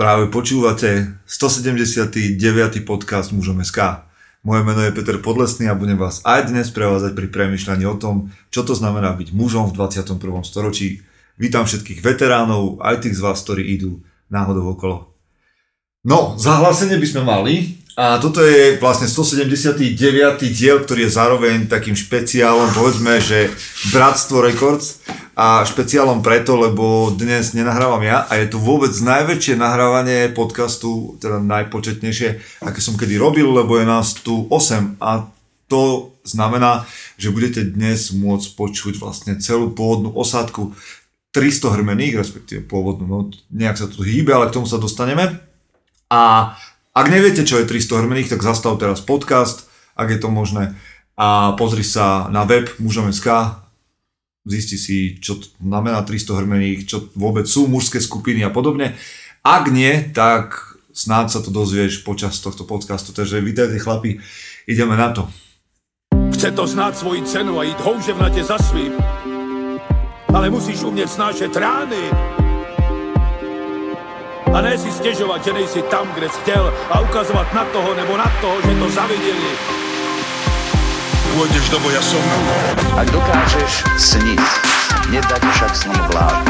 Práve počúvate 179. podcast Mužom SK. Moje meno je Peter Podlesný a budem vás aj dnes prevázať pri premyšľaní o tom, čo to znamená byť mužom v 21. storočí. Vítam všetkých veteránov, aj tých z vás, ktorí idú náhodou okolo. No, zahlásenie by sme mali, a toto je vlastne 179. diel, ktorý je zároveň takým špeciálom, povedzme, že Bratstvo Records a špeciálom preto, lebo dnes nenahrávam ja a je to vôbec najväčšie nahrávanie podcastu, teda najpočetnejšie, aké som kedy robil, lebo je nás tu 8 a to znamená, že budete dnes môcť počuť vlastne celú pôvodnú osádku 300 hrmených, respektíve pôvodnú, no nejak sa tu hýbe, ale k tomu sa dostaneme. A ak neviete, čo je 300 hrmených, tak zastav teraz podcast, ak je to možné. A pozri sa na web mužom.sk, zisti si, čo to znamená 300 hrmených, čo vôbec sú mužské skupiny a podobne. Ak nie, tak snáď sa to dozvieš počas tohto podcastu. Takže vítajte chlapi, ideme na to. Chce to znáť svoji cenu a ísť houževnate za svým. Ale musíš umieť snášať rány a ne si stěžovat, že nejsi tam, kde jsi chtěl a ukazovat na toho nebo na toho, že to zaviděli. Pôjdeš do boja som. Ak dokážeš sniť, nedať však sním vlád.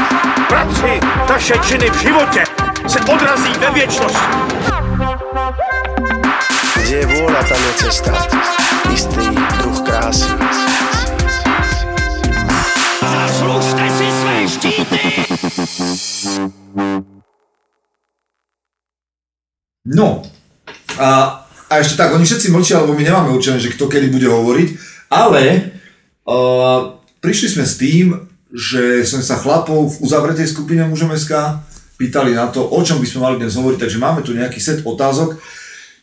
Práci, taše činy v životě se odrazí ve věčnosti. Kde je vôľa, tam je cesta. Istý druh krásy. Zaslužte si své štíty! No, a, a ešte tak, oni všetci mlčia, lebo my nemáme určené, že kto kedy bude hovoriť, ale uh, prišli sme s tým, že sme sa chlapov v uzavretej skupine mužom SK pýtali na to, o čom by sme mali dnes hovoriť, takže máme tu nejaký set otázok,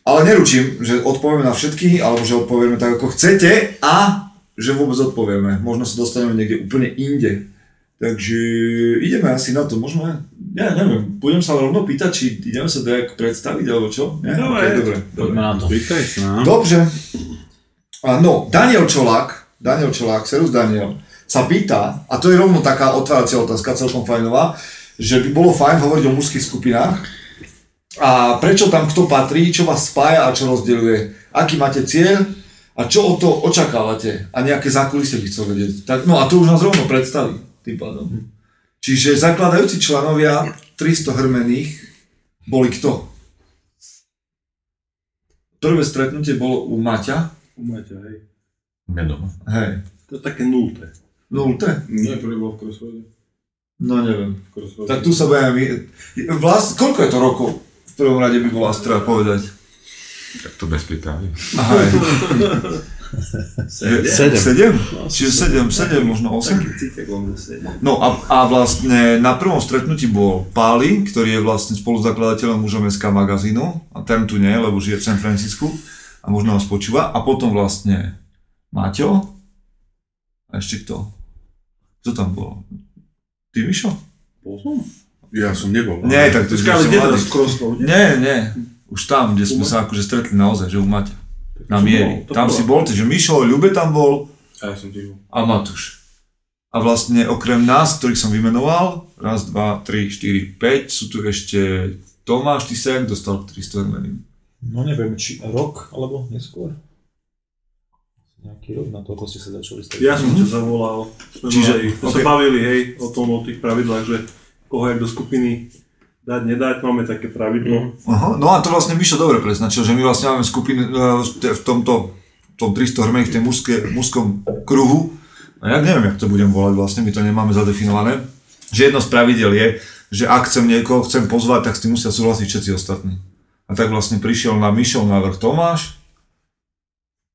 ale neručím, že odpovieme na všetky, alebo že odpovieme tak, ako chcete a že vôbec odpovieme. Možno sa dostaneme niekde úplne inde. Takže ideme asi na to, môžeme, ja neviem, budem sa rovno pýtať, či ideme sa nejak predstaviť, alebo čo? Nie? Dobre. Okay, dobre, dobre. Poďme na to. Vítaj sa. Dobre. A no, Daniel Čolák, Daniel Čolák, Serus Daniel, sa pýta, a to je rovno taká otváracia otázka, celkom fajnová, že by bolo fajn hovoriť o mužských skupinách a prečo tam kto patrí, čo vás spája a čo rozdeľuje, aký máte cieľ a čo o to očakávate a nejaké zákulisie by chcel vedieť. Tak, no a to už nás rovno predstaví tým pádom. Čiže zakladajúci členovia 300 hrmených boli kto? Prvé stretnutie bolo u Maťa. U Maťa, hej. Menom. Hej. To je také nulté. Nulté? Nie, prvé bolo v Crossroade. No neviem. Crossroade. Tak tu sa budeme... Vlast... Koľko je to rokov? V prvom rade by bola Astra povedať. Tak to bez pýtania. 7. 7? Čiže 7, 7, možno 8. No a, a vlastne na prvom stretnutí bol Pali, ktorý je vlastne spoluzakladateľom mužom SK magazínu. A ten tu nie, lebo žije v San Francisku a možno nás počúva. A potom vlastne Maťo. A ešte kto? Kto tam bol? Ty, Mišo? Bol som. Ja som nebol. Nie, tak to je... Nie, nie. Už tam, kde sme sa akože stretli naozaj, že u Maťa. Na miery. bol, Tam bolo. si bol, takže Mišo, Ľube tam bol A ja som tiež bol. a Matúš. A vlastne okrem nás, ktorých som vymenoval, raz, dva, tri, štyri, päť, sú tu ešte Tomáš, ty sa jak dostal k 300 hrmeným? No neviem, či rok alebo neskôr. Nejaký rok na to, ako ste sa začali stretávať. Ja som ťa zavolal. Sme Čiže, mali, sme ok. sa bavili, hej, o tom, o tých pravidlách, že koho jak do skupiny dať, nedať, máme také pravidlo. Aha, no a to vlastne Mišo dobre preznačil, že my vlastne máme skupiny eh, v tomto v tom 300 hrmených, v tej mužské, mužskom kruhu. A ja neviem, jak to budem volať vlastne, my to nemáme zadefinované. Že jedno z pravidel je, že ak chcem niekoho chcem pozvať, tak s tým musia súhlasiť všetci ostatní. A tak vlastne prišiel na Mišov návrh Tomáš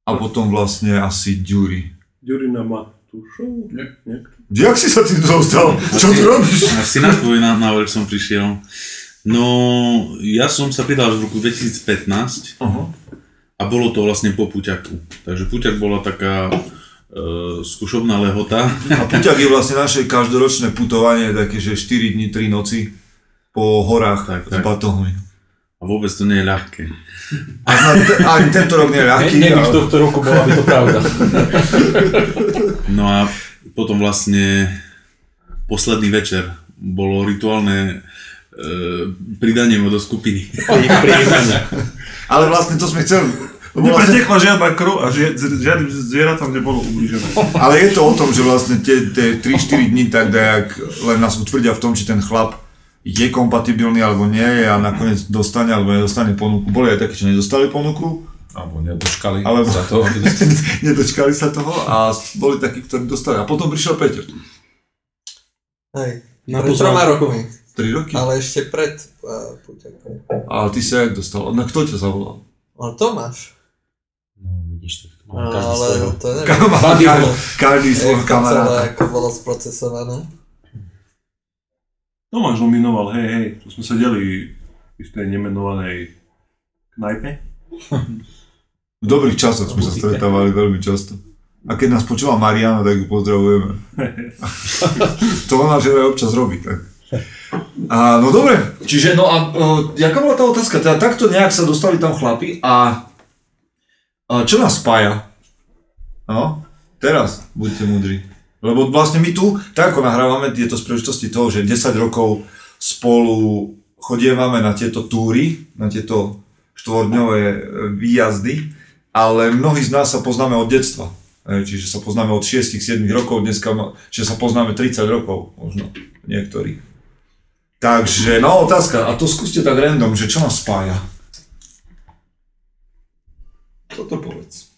a potom vlastne asi Ďuri. Ďurina Matúšov? Nie. Niekto? Jak si sa tým dostal? Čo tu robíš? Asi na tvoj ná- návrh som prišiel. No, ja som sa pridal v roku 2015 Aha. a bolo to vlastne po Puťaku. Takže Puťak bola taká e, skúšobná lehota. A Puťak je vlastne naše každoročné putovanie, také, že 4 dní, 3 noci po horách Tak, s tak. batohmi. A vôbec to nie je ľahké. A ani tento rok nie je ľahký. Nie, ale- v tohto roku bola by to pravda. No a potom vlastne posledný večer bolo rituálne pridaniem do skupiny. Ale vlastne to sme chceli. Vlastne, Nepretekla žiadna krv a ži- žiadnym zvieratám nebolo ublížené. ale je to o tom, že vlastne tie, tie 3-4 dní tak dajak len nás utvrdia v tom, či ten chlap je kompatibilný alebo nie je a nakoniec dostane alebo nedostane ponuku. Boli aj takí, čo nedostali ponuku, Alebo nedočkali Alebo- za to. nedočkali sa toho a boli takí, ktorí dostali. A potom prišiel Peťo. Hej, Na pred troma rokmi, 3 roky. ale ešte pred uh, Puťakom. Ale ty sa jak dostal? Na kto ťa zavolal? Ale Tomáš. No, vidíš, tak máme každý ale svojho. to neviem. Každý, každý svojho Jak to celé kamaráta. ako bolo sprocesované. Tomáš nominoval, hej, hej, to sme sedeli v istej nemenovanej knajpe. V dobrých časoch sme sa stretávali veľmi často. A keď nás počúva Mariana, tak ju pozdravujeme. to ona že aj občas robí, tak. A, no dobre, čiže no a o, jaká bola tá otázka? Teda takto nejak sa dostali tam chlapi a, a čo nás spája? No, teraz buďte múdri. Lebo vlastne my tu, tak ako nahrávame tieto z príležitosti toho, že 10 rokov spolu chodievame na tieto túry, na tieto štvordňové e, výjazdy, ale mnohí z nás sa poznáme od detstva. Čiže sa poznáme od 6-7 rokov, dneska, čiže sa poznáme 30 rokov, možno niektorí. Takže, no otázka, a to skúste tak random, že čo nás spája? Toto povedz.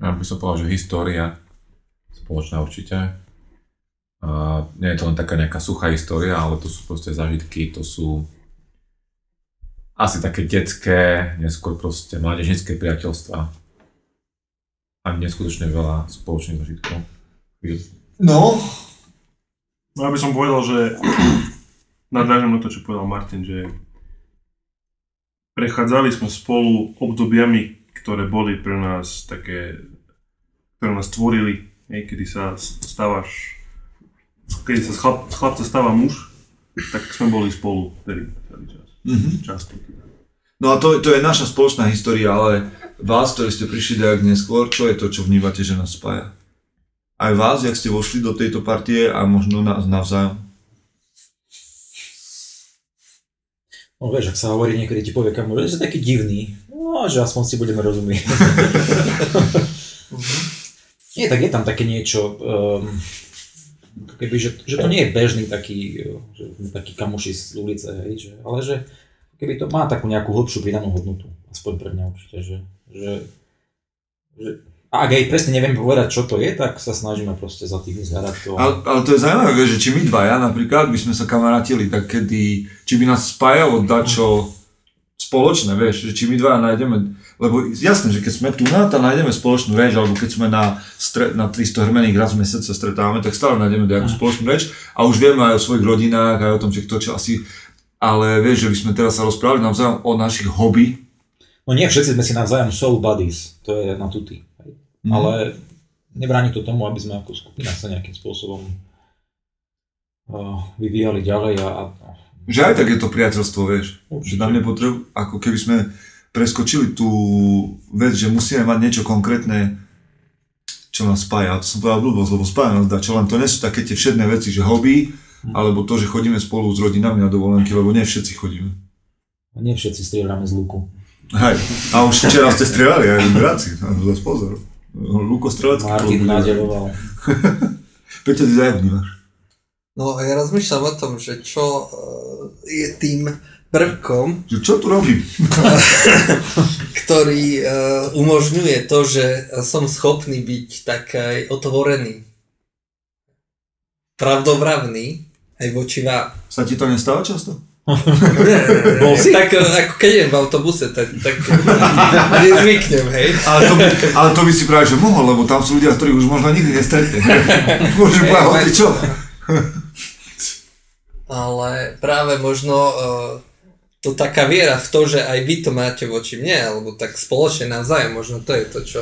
Ja by som povedal, že história spoločná určite. A nie je to len taká nejaká suchá história, ale to sú proste zážitky, to sú asi také detské, neskôr proste mládežnické priateľstva. A neskutočne veľa spoločných zážitkov. No, No ja by som povedal, že nadvážam na to, čo povedal Martin, že prechádzali sme spolu obdobiami, ktoré boli pre nás také, ktoré nás tvorili, hej, kedy sa stávaš, kedy sa z, chlap, chlapca stáva muž, tak sme boli spolu vtedy celý čas. Mhm. Často. teda. No a to, to je naša spoločná história, ale vás, ktorí ste prišli tak neskôr, čo je to, čo vnívate, že nás spája? Aj vás, jak ste vošli do tejto partie a možno nás navzájom? No vieš, ak sa hovorí, niekedy ti povie kamo, že si taký divný, no že aspoň si budeme rozumieť. nie, tak je tam také niečo, um, keby, že, že to nie je bežný taký, že takí kamoši z ulice, hej, že, ale že keby to má takú nejakú hlbšiu pridanú hodnotu, aspoň pre mňa určite, že, že, že a ak aj presne neviem povedať, čo to je, tak sa snažíme proste za tým zhľadať to. Ale, ale to je zaujímavé, že či my dvaja napríklad by sme sa kamarátili, tak kedy, či by nás spájalo dačo spoločné, vieš, že či my dvaja nájdeme, lebo jasné, že keď sme tu na to nájdeme spoločnú reč, alebo keď sme na, stre, na 300 hrmených raz v mesiac sa stretávame, tak stále nájdeme nejakú spoločnú reč a už vieme aj o svojich rodinách, aj o tom, že kto čo asi, ale vieš, že by sme teraz sa rozprávali navzájom o našich hobby, No nie všetci sme si navzájom soul buddies, to je na tuty. Mhm. Ale nebráni to tomu, aby sme ako skupina sa nejakým spôsobom uh, vyvíjali ďalej a, a že aj tak je to priateľstvo, vieš. Že Určite. tam nepotrebu, ako keby sme preskočili tú vec, že musíme mať niečo konkrétne, čo nás spája. A to som povedal blbosť, lebo spája nás dá, čo len to nie sú také tie všedné veci, že hobby, alebo to, že chodíme spolu s rodinami na dovolenky, lebo nie všetci chodíme. a nie všetci strieľame z luku. Hej, a už včera ste strieľali, aj bráci, zase pozor. Luko strelecký Martin nadeloval. Peťo, ty aj vnímaš. No ja rozmýšľam o tom, že čo uh, je tým prvkom, Že čo tu robím? ktorý uh, umožňuje to, že som schopný byť tak aj otvorený. Pravdovravný aj voči vám. Sa ti to nestáva často? Bol si? Tak eh, ako keď idem v autobuse, tak, tak nezvyknem, hej. Ale to, by, ale to by si práve že mohol, lebo tam sú ľudia, ktorých už možno nikdy nestretne. Môžeš Hej, povedať, čo. Ale práve možno uh, to taká viera v to, že aj vy to máte voči mne, alebo tak spoločne navzájom, možno to je to, čo,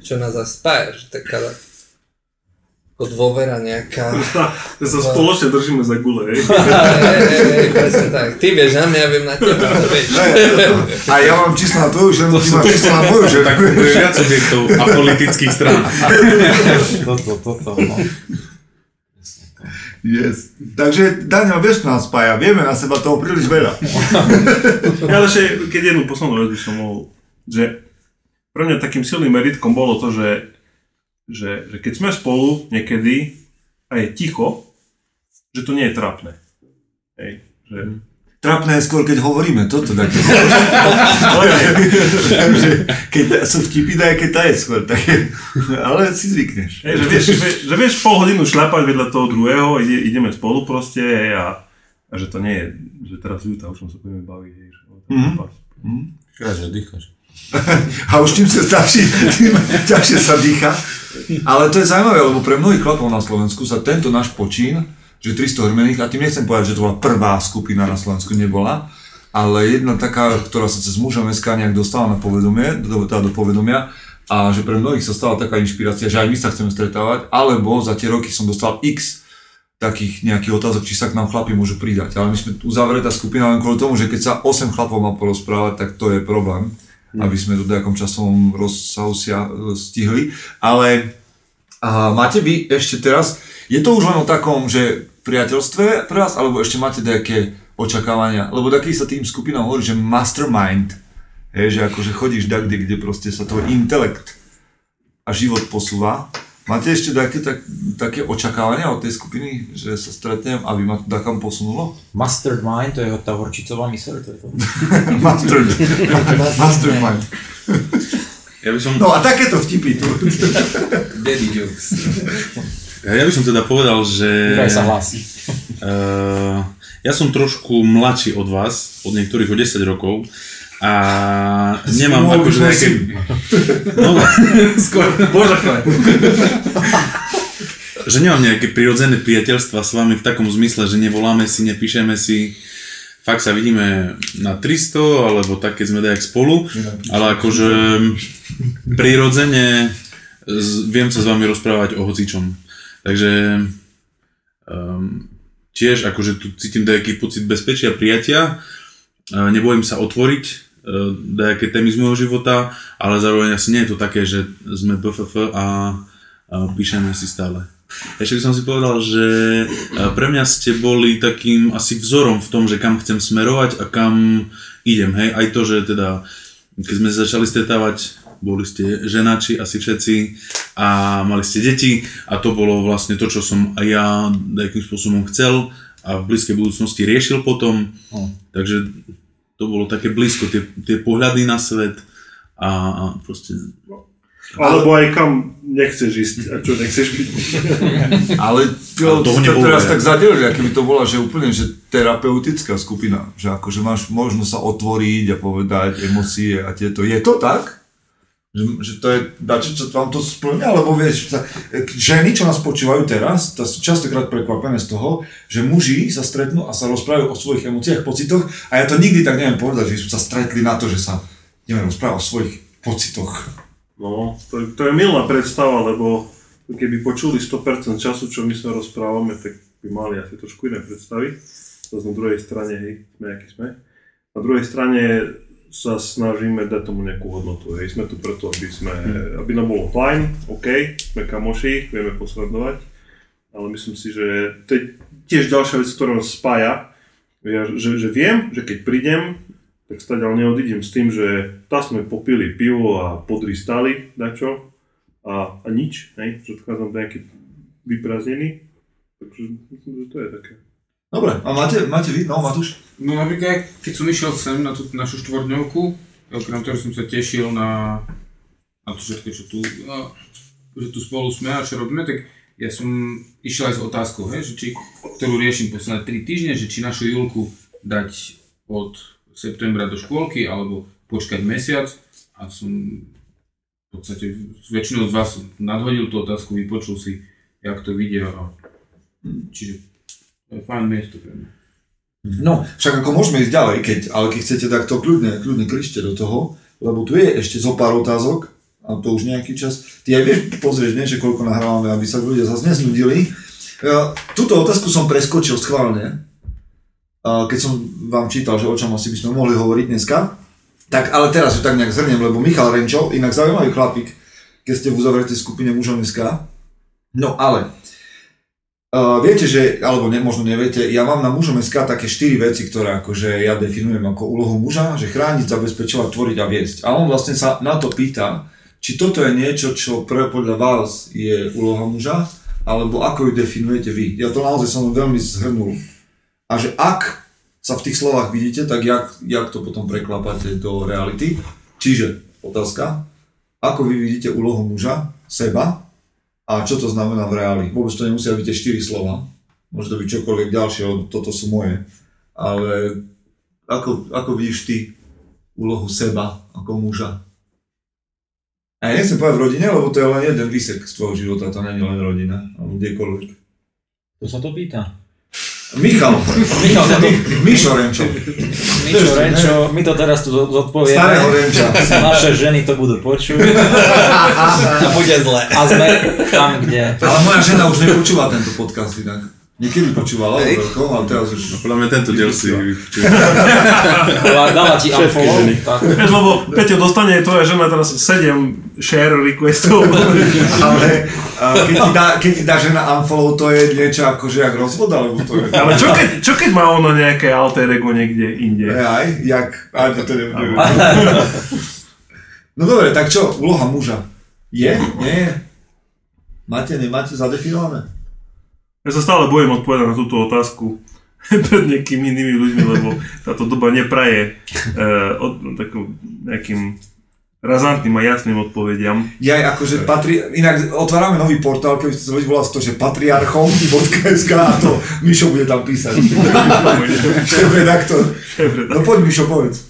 čo nás aj spája, že taká ako dôvera nejaká. Že sa spoločne držíme za gule, hej. Presne tak. Ty vieš na mňa, ja viem na teba, vieš. A ja mám číslo na tvoju ženu, ty máš číslo na moju ženu. Tak viac objektov a politických strán. Toto, toto, no. Yes. Takže Daniel, vieš, čo nás spája, vieme na seba toho príliš veľa. Ja, ale ešte, keď jednu poslednú vec by som mohol, že pre mňa takým silným meritkom bolo to, že, že, že keď sme spolu niekedy a je ticho, že to nie je trapné. Hej, že, Trapné je skôr, keď hovoríme toto. Tak keď sú vtipy, tak keď tá je skôr. Tak, ale si zvykneš. hej, že, vieš, že, vieš pol hodinu šľapať vedľa toho druhého, ide, ideme spolu proste hej, a, a že to nie je, že teraz Juta, už som sa budeme baviť. Hej, že, Mhm. Dýchaš. A už tým sa ťažšie, tým ťažšie sa dýcha. Ale to je zaujímavé, lebo pre mnohých chlapov na Slovensku sa tento náš počín, že 300 hrmených, a tým nechcem povedať, že to bola prvá skupina na Slovensku, nebola, ale jedna taká, ktorá sa cez muža SK nejak dostala na povedomie, do, teda do povedomia, a že pre mnohých sa stala taká inšpirácia, že aj my sa chceme stretávať, alebo za tie roky som dostal x takých nejakých otázok, či sa k nám chlapi môžu pridať. Ale my sme uzavretá skupina len kvôli tomu, že keď sa 8 chlapov má porozprávať, tak to je problém, aby sme to v nejakom časovom rozsahu stihli. Ale a máte vy ešte teraz, je to už len o takom, že priateľstve pre vás, alebo ešte máte nejaké očakávania? Lebo taký sa tým skupinám hovorí, že mastermind, hej, že akože chodíš dakde, kde proste sa tvoj intelekt a život posúva. Máte ešte také, tak, také očakávania od tej skupiny, že sa stretnem, aby ma to takam posunulo? Mastermind, to je tá horčicová myseľ, to je to. Master, mastermind. Ja by som, No a takéto vtipy tu. Daddy jokes. ja by som teda povedal, že... Vraj sa hlási. Uh, ja som trošku mladší od vás, od niektorých o 10 rokov a nemám Môj akože nejaké... No, Skôr, bože že nemám nejaké prirodzené priateľstva s vami v takom zmysle, že nevoláme si, nepíšeme si, fakt sa vidíme na 300, alebo tak, keď sme dajak spolu, ale akože prirodzene viem sa s vami rozprávať o hocičom. Takže um, tiež akože tu cítim nejaký pocit bezpečia, prijatia, uh, nebojím sa otvoriť uh, nejaké témy z môjho života, ale zároveň asi nie je to také, že sme BFF a, a píšeme si stále. Ešte by som si povedal, že uh, pre mňa ste boli takým asi vzorom v tom, že kam chcem smerovať a kam idem, hej, aj to, že teda keď sme začali stretávať, boli ste ženači asi všetci a mali ste deti a to bolo vlastne to, čo som aj ja nejakým spôsobom chcel a v blízkej budúcnosti riešil potom. Takže to bolo také blízko, tie, tie pohľady na svet a, a proste... Alebo aj kam nechceš ísť a čo nechceš byť. Ale to, to nebolo, teraz tak zadelili, aké by to bola, že úplne že terapeutická skupina. Že akože máš možnosť sa otvoriť a povedať emócie a tieto. Je to tak? Že, že to je dačo, čo vám to splňa? Lebo vieš, sa, ženy, čo nás počúvajú teraz, to sú častokrát prekvapené z toho, že muži sa stretnú a sa rozprávajú o svojich emóciách, pocitoch a ja to nikdy tak neviem povedať, že sme sa stretli na to, že sa neviem rozprávať o svojich pocitoch. No, to, to je milná predstava, lebo keby počuli 100% času, čo my sa rozprávame, tak by mali asi trošku iné predstavy. Zase na druhej strane, hej, sme aký sme. Na druhej strane sa snažíme dať tomu nejakú hodnotu. Hej. Sme tu preto, aby, sme, aby nám bolo fajn, OK, sme kamoši, vieme posledovať, ale myslím si, že to je tiež ďalšia vec, ktorá nás spája, ja, že, že viem, že keď prídem, tak stadiaľ neodídem s tým, že tá sme popili pivo a podristali dačo a, a nič, hej, že odchádzam nejaký vyprázdnený, takže myslím, že to je také. Dobre, a máte, máte vy? No, Matúš? No napríklad, keď som išiel sem na tú našu štvorňovku, okrem toho som sa tešil na, na to všetko, čo tu, no, že tu spolu sme a čo robíme, tak ja som išiel aj s otázkou, hej, že či, ktorú riešim posledné 3 týždne, že či našu Julku dať od septembra do škôlky, alebo počkať mesiac a som v podstate väčšinou z vás nadhodil tú otázku, vypočul si, jak to vidia a čiže to je fajn miesto pre mňa. No, však ako môžeme ísť ďalej, keď, ale keď chcete, tak to kľudne, kľudne kričte do toho, lebo tu je ešte zo pár otázok, a to už nejaký čas. Ty aj vieš pozrieť, nie, že koľko nahrávame, aby sa ľudia zase neznudili. Ja, túto otázku som preskočil schválne, keď som vám čítal, že o čom asi by sme mohli hovoriť dneska. Tak, ale teraz, že tak nejak zhrniem, lebo Michal Renčo, inak zaujímavý chlapík, keď ste v uzavretej skupine mužov dneska. No ale, Uh, viete, že, alebo ne, možno neviete, ja mám na mužom SK také 4 veci, ktoré akože ja definujem ako úlohu muža, že chrániť, zabezpečovať, tvoriť a viesť. A on vlastne sa na to pýta, či toto je niečo, čo pre, podľa vás je úloha muža, alebo ako ju definujete vy. Ja to naozaj som veľmi zhrnul. A že ak sa v tých slovách vidíte, tak jak, jak to potom preklapáte do reality. Čiže, otázka, ako vy vidíte úlohu muža, seba, a čo to znamená v reáli. Vôbec to nemusia byť tie 4 slova. Môže to byť čokoľvek ďalšie, lebo toto sú moje. Ale ako, ako vidíš ty úlohu seba ako muža? A ja nechcem povedať v rodine, lebo to je len jeden výsek z tvojho života, to je len rodina, alebo kdekoľvek. To sa to pýta. Michal, Michal sa to... Mišo Remčo. Mičo, Renčo, my to teraz tu zodpovieme. Starého Renča. Naše ženy to budú počuť. A bude zle. A sme tam, kde... Ale moja žena už nepočúva tento podcast inak. Niekedy počúvala, ale veľkom, ale teraz už... No podľa mňa tento diel si. Dala, ti unfollow. Vieš, lebo Peťo dostane tvoja žena teraz 7 share requestov. Ale a keď, ti dá, keď ti dá žena unfollow, to je niečo ako, že jak rozvod, alebo to je... Ale čo keď, čo keď má ono nejaké alter ego niekde inde? Aj, jak... Aj, to neviem. No dobre, tak čo, úloha muža? Je? Nie je? Máte, nemáte zadefinované? Ja sa stále bojím odpovedať na túto otázku pred nejakými inými ľuďmi, lebo táto doba nepraje uh, od, takou nejakým razantným a jasným odpovediam. Ja akože patri... Inak otvárame nový portál, keby ste sa volá to, že patriarchom.sk a to Mišo bude tam písať. Šéf redaktor. No poď Mišo, povedz.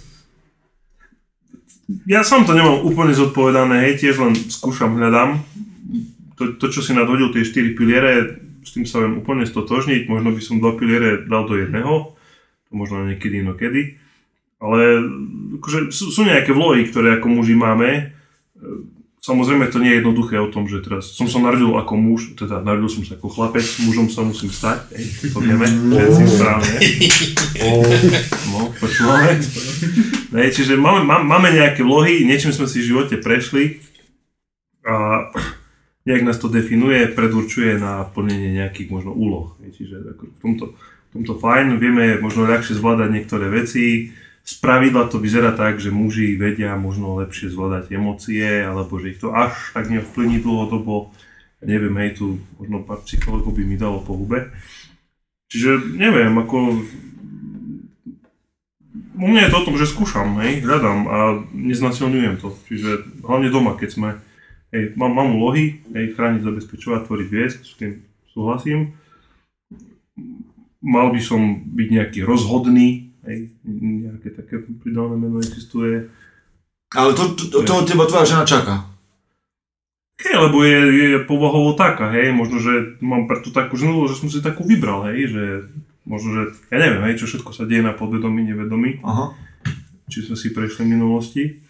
Ja sám to nemám úplne zodpovedané, hej, tiež len skúšam, hľadám. To, to čo si nadhodil, tie 4 piliere, s tým sa viem úplne stotožniť, možno by som dva piliere dal do jedného, to možno niekedy inokedy. Ale akože sú, sú nejaké vlohy, ktoré ako muži máme. E, Samozrejme to nie je jednoduché o tom, že teraz som sa narodil ako muž, teda narodil som sa ako chlapec, mužom sa musím stať, hej, to vieme, všetci správne. No, počúvame. Ne, čiže máme, má- máme nejaké vlohy, niečím sme si v živote prešli a nejak nás to definuje, predurčuje na plnenie nejakých možno úloh. Čiže v tomto, v tomto fajn, vieme možno ľahšie zvládať niektoré veci. Z pravidla to vyzerá tak, že muži vedia možno lepšie zvládať emócie, alebo že ich to až tak neovplyvní dlhodobo. Neviem, hej, tu možno pár psychologov by mi dalo po hube. Čiže neviem, ako u mňa je to o tom, že skúšam, hej, hľadám a neznasilňujem to. Čiže hlavne doma, keď sme, hej, mám, mám úlohy, hej, chrániť, zabezpečovať, tvoriť viesť, s tým súhlasím. Mal by som byť nejaký rozhodný, hej, nejaké také pridávne meno existuje. Ale to, to, to, od teba tvoja žena čaká. Hej, lebo je, je povahovo taká, hej, možno, že mám preto takú ženu, že som si takú vybral, hej, že možno, že, ja neviem, hej, čo všetko sa deje na podvedomí, nevedomí, Aha. či sme si prešli v minulosti.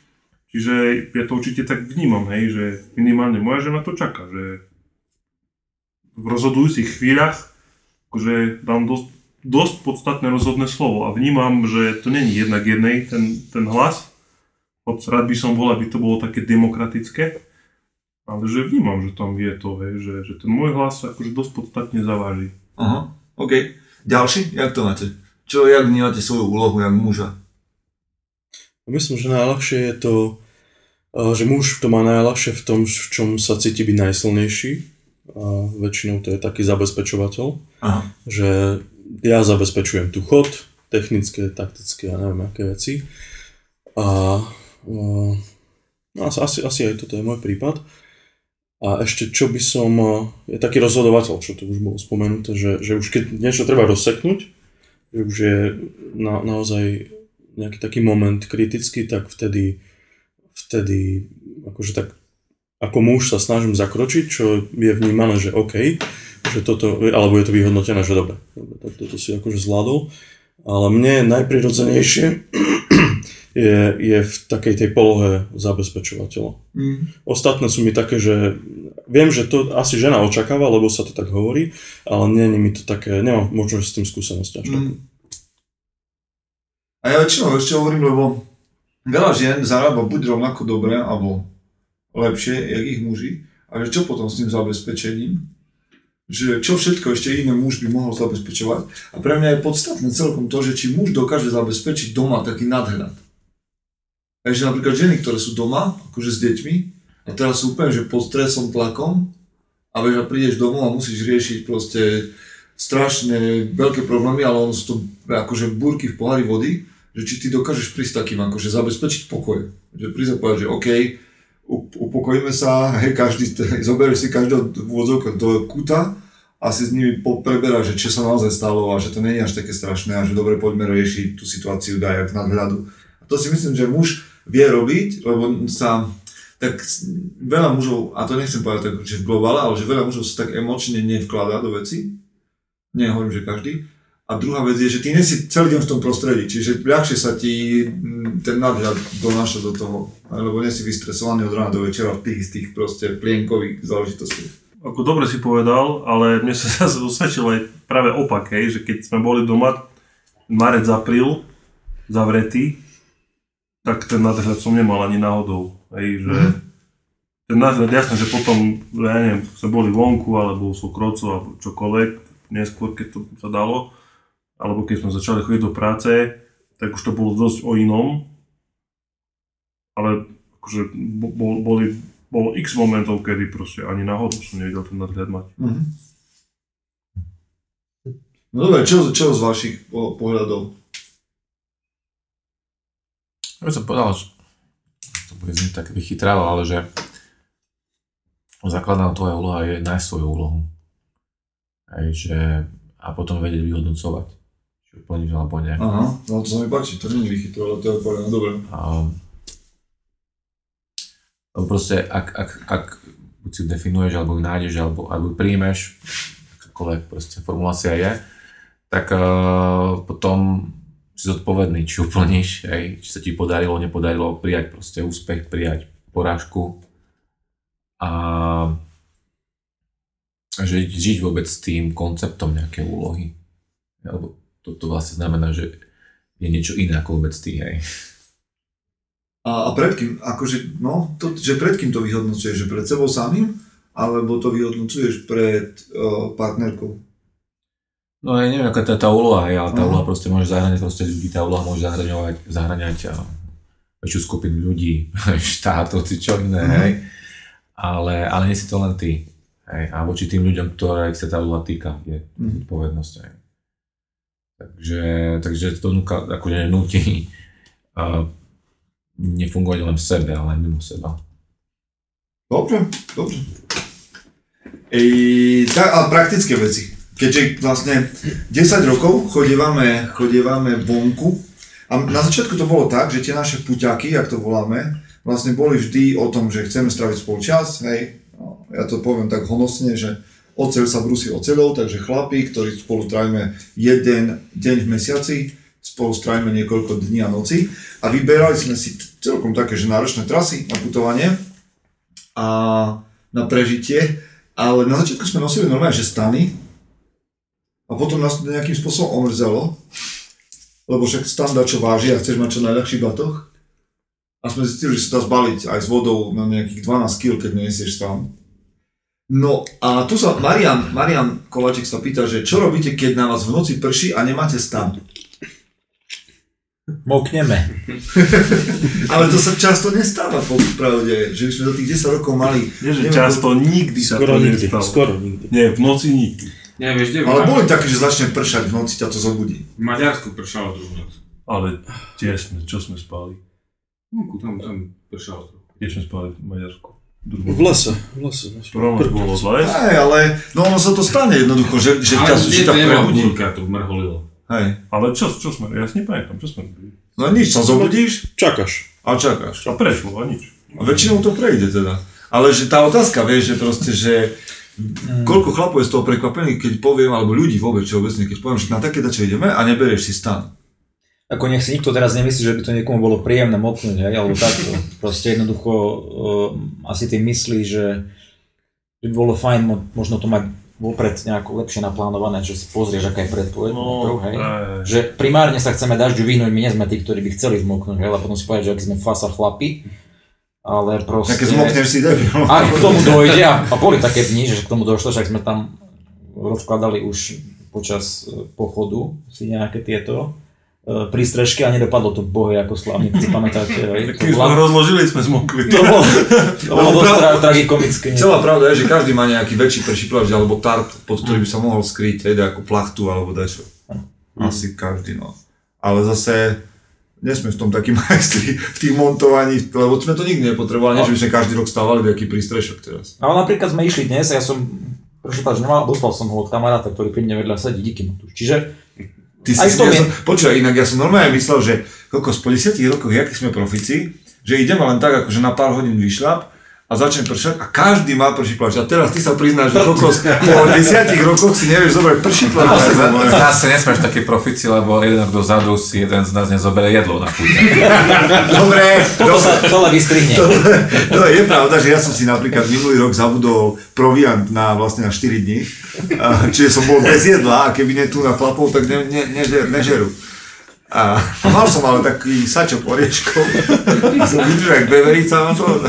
Čiže ja to určite tak vnímam, hej, že minimálne moja žena to čaká, že v rozhodujúcich chvíľach akože dám dosť, dosť podstatné rozhodné slovo a vnímam, že to není jednak jednej ten, ten hlas, rád by som bol, aby to bolo také demokratické, ale že vnímam, že tam je to, hej, že, že ten môj hlas akože dosť podstatne zaváži. Aha, OK. Ďalší? Jak to máte? Čo, jak vnímate svoju úlohu, jak muža? Myslím, že najľahšie je to, eh, že muž to má najľahšie v tom, v čom sa cíti byť najsilnejší. A väčšinou to je taký zabezpečovateľ. Aha. Že ja zabezpečujem tu chod, technické, taktické a neviem aké veci. A eh, no, asi- asi, asi aj toto je môj prípad. A ešte čo by som, eh, je taký rozhodovateľ, čo tu už bolo spomenuté, že, že už keď niečo treba rozseknúť, že už je na, naozaj nejaký taký moment kritický, tak vtedy, vtedy akože tak ako muž sa snažím zakročiť, čo je vnímané, že OK, že toto, alebo je to vyhodnotené, že dobre, tak toto si akože zvládol. Ale mne najprirodzenejšie je, je v takej tej polohe zabezpečovateľa. Mm. Ostatné sú mi také, že viem, že to asi žena očakáva, lebo sa to tak hovorí, ale nie je mi to také, nemám možno s tým skúsenosť až takú. A ja väčšinou ešte hovorím, lebo veľa žien zarába buď rovnako dobre, alebo lepšie, jak ich muži. A že čo potom s tým zabezpečením? že čo všetko ešte iné muž by mohol zabezpečovať. A pre mňa je podstatné celkom to, že či muž dokáže zabezpečiť doma taký nadhľad. A že napríklad ženy, ktoré sú doma, akože s deťmi, a teraz sú úplne, že pod stresom, tlakom, a vieš, a prídeš domov a musíš riešiť proste strašne veľké problémy, ale ono sú to akože búrky v pohári vody, že či ty dokážeš prísť takým, akože zabezpečiť pokoj. Že prísť a povedať, že OK, up- upokojíme sa, hej, každý, zoberieš si každého vôdzovka do kuta a si s nimi preberá, že čo sa naozaj stalo a že to nie je až také strašné a že dobre poďme riešiť tú situáciu daj v nadhľadu. A to si myslím, že muž vie robiť, lebo sa tak veľa mužov, a to nechcem povedať tak, že v globále, ale že veľa mužov sa tak emočne nevkladá do veci. Nie hovorím, že každý. A druhá vec je, že ty nie si celý deň v tom prostredí, čiže ľahšie sa ti mm, ten nadhľad donáša do toho, lebo nie si vystresovaný od rána do večera v tých istých proste plienkových záležitostiach. Ako dobre si povedal, ale mne sa zase osvedčil aj práve opak, hej, že keď sme boli doma, marec, apríl, zavretý, tak ten nadhľad som nemal ani náhodou. Hej, že ten nadhľad, jasné, že potom, ja neviem, sme boli vonku, alebo sú kroco, alebo čokoľvek, neskôr, keď to sa dalo, alebo keď sme začali chodiť do práce, tak už to bolo dosť o inom. Ale akože bo- bol, boli, bolo x momentov, kedy proste ani náhodou som nevedel ten nadhľad mať. Mhm. No dobre, čo, čo z vašich po- pohľadov? Ja som povedal, že to bude znieť tak vychytrávo, ale že základná tvoja úloha je nájsť svoju úlohu. Hej, že, a potom vedieť vyhodnocovať, plníš alebo nie. Aha, no to sa mi páči, to je vychytro, ale to je povedané dobre. A, lebo proste, ak, ak, ak buď si definuješ, alebo ju nájdeš, alebo, alebo príjmeš, akákoľvek proste formulácia je, tak uh, potom si zodpovedný, či ju plníš, hej, či sa ti podarilo, nepodarilo prijať proste úspech, prijať porážku a a že žiť vôbec s tým konceptom nejakej úlohy. Lebo toto vlastne znamená, že je niečo iné ako vôbec ty, hej. A, a pred kým, akože, no, to, že pred kým to vyhodnocuješ, že pred sebou samým, alebo to vyhodnocuješ pred uh, partnerkou? No ja neviem, aká to je tá úloha, hej, ale tá Aha. úloha proste môže zahraniať proste ľudí, tá úloha môže zahraňovať, zahraňať a, väčšiu skupinu ľudí, štátov, či čo iné, Mhm. hej. Ale, ale nie si to len ty. Hej. A voči tým ľuďom, ktoré sa tá úloha týka, je Mhm. odpovednosť. Hej. Takže, takže to núka, akože nutí uh, nefungovať len v sebe, ale aj mimo seba. Dobre, dobre. Ej, tak, ale praktické veci. Keďže vlastne 10 rokov chodievame, chodievame vonku a na začiatku to bolo tak, že tie naše puťaky, jak to voláme, vlastne boli vždy o tom, že chceme straviť spolu čas, hej, no, ja to poviem tak honosne, že oceľ sa brusí oceľou, takže chlapí, ktorí spolu trávime jeden deň v mesiaci, spolu strávime niekoľko dní a noci. A vyberali sme si celkom také, že náročné trasy na putovanie a na prežitie, ale na začiatku sme nosili normálne, že stany a potom nás to nejakým spôsobom omrzelo, lebo však stan dá čo váži a chceš mať čo najľahší batoh. A sme zistili, že sa dá zbaliť aj s vodou na nejakých 12 kg, keď nesieš stan. No a tu sa Marian, Marian Kovaček sa pýta, že čo robíte, keď na vás v noci prší a nemáte stan? Mokneme. Ale to sa často nestáva po pravde, že by sme do tých 10 rokov mali... Nie, že neviem, často, nikdy sa Skoro to nikdy, nestalo. skoro nikdy. Nie, v noci nikdy. Nie, vieš, kde Ale boli také, že začne pršať v noci, ťa to zobudí. V Maďarsku pršalo druhú noc. Ale kde sme, čo sme spali? Vonku, tam, tam pršalo. Kde sme spali v Maďarsku? V lese, v lese. Už bolo zle? Hej, ale no ono sa to stane jednoducho, že, že ťa, Ale že ťa prebudí. búrka, to mrholilo. Hej. Ale čo, čo sme, ja si nepamätám, čo sme robili. No nič, sa zobudíš Čakáš. a čakáš. A prešlo, a nič. A väčšinou to prejde teda. Ale že tá otázka, vieš, že proste, že koľko chlapov je z toho prekvapených, keď poviem, alebo ľudí vôbec všeobecne, keď poviem, že na také dače ideme a neberieš si stan. Ako nech si nikto teraz nemyslí, že by to niekomu bolo príjemné moknúť, hej, alebo takto. Proste jednoducho uh, asi ty myslí, že, že by bolo fajn mo- možno to mať vopred nejako lepšie naplánované, že si pozrieš, aká je predpoveď, No, hej. aj. Že primárne sa chceme dažďu vyhnúť, my nie sme tí, ktorí by chceli zmoknúť, hej, ale potom si povedať, že akí sme fasa chlapi, ale proste... Tak keď zmokneš si debil. Ak k tomu dojde, a, a boli také dni, že k tomu došlo, však sme tam rozkladali už počas e, pochodu si nejaké tieto e, prístrežky a nedopadlo to bohe ako slavne, keď si pamätáte. Keď bola- rozložili, sme zmokli. To bolo, to bolo dosť pra- tragikomické. Celá pravda je, že každý má nejaký väčší pršiplášť alebo tart, pod ktorým by sa mohol skryť, hej, ako plachtu alebo dačo. Asi každý, no. Ale zase nie sme v tom takí majstri v tých montovaní, lebo sme to nikdy nepotrebovali, nie že by sme každý rok stávali nejaký prístrešok teraz. Ale napríklad sme išli dnes ja som prešla, že nemal, dostal som ho od kamaráta, ktorý pri mne vedľa sedí, díky mu. Čiže Ty Aj si, v tom ja je- som, počúvaj, inak ja som normálne myslel, že kokos, po 10 rokoch, jakí sme profici, že ideme len tak, akože na pár hodín vyšľap a začne pršať a každý má pršipláč. A teraz ty sa priznáš, že kokos, po 10 rokoch si nevieš zobrať pršipláč. Zase nesmeš taký profici, lebo jeden rok dozadu si jeden z nás nezobere jedlo na púte. Dobre, toto sa celé vystrihne. No je pravda, že ja som si napríklad minulý rok zabudol proviant na vlastne na 4 dní, a, čiže som bol bez jedla a keby nie tu na chlapov, tak ne, ne, nežer, nežerú. A mal som ale taký sačok orieškov, som vydržal jak beverica na to.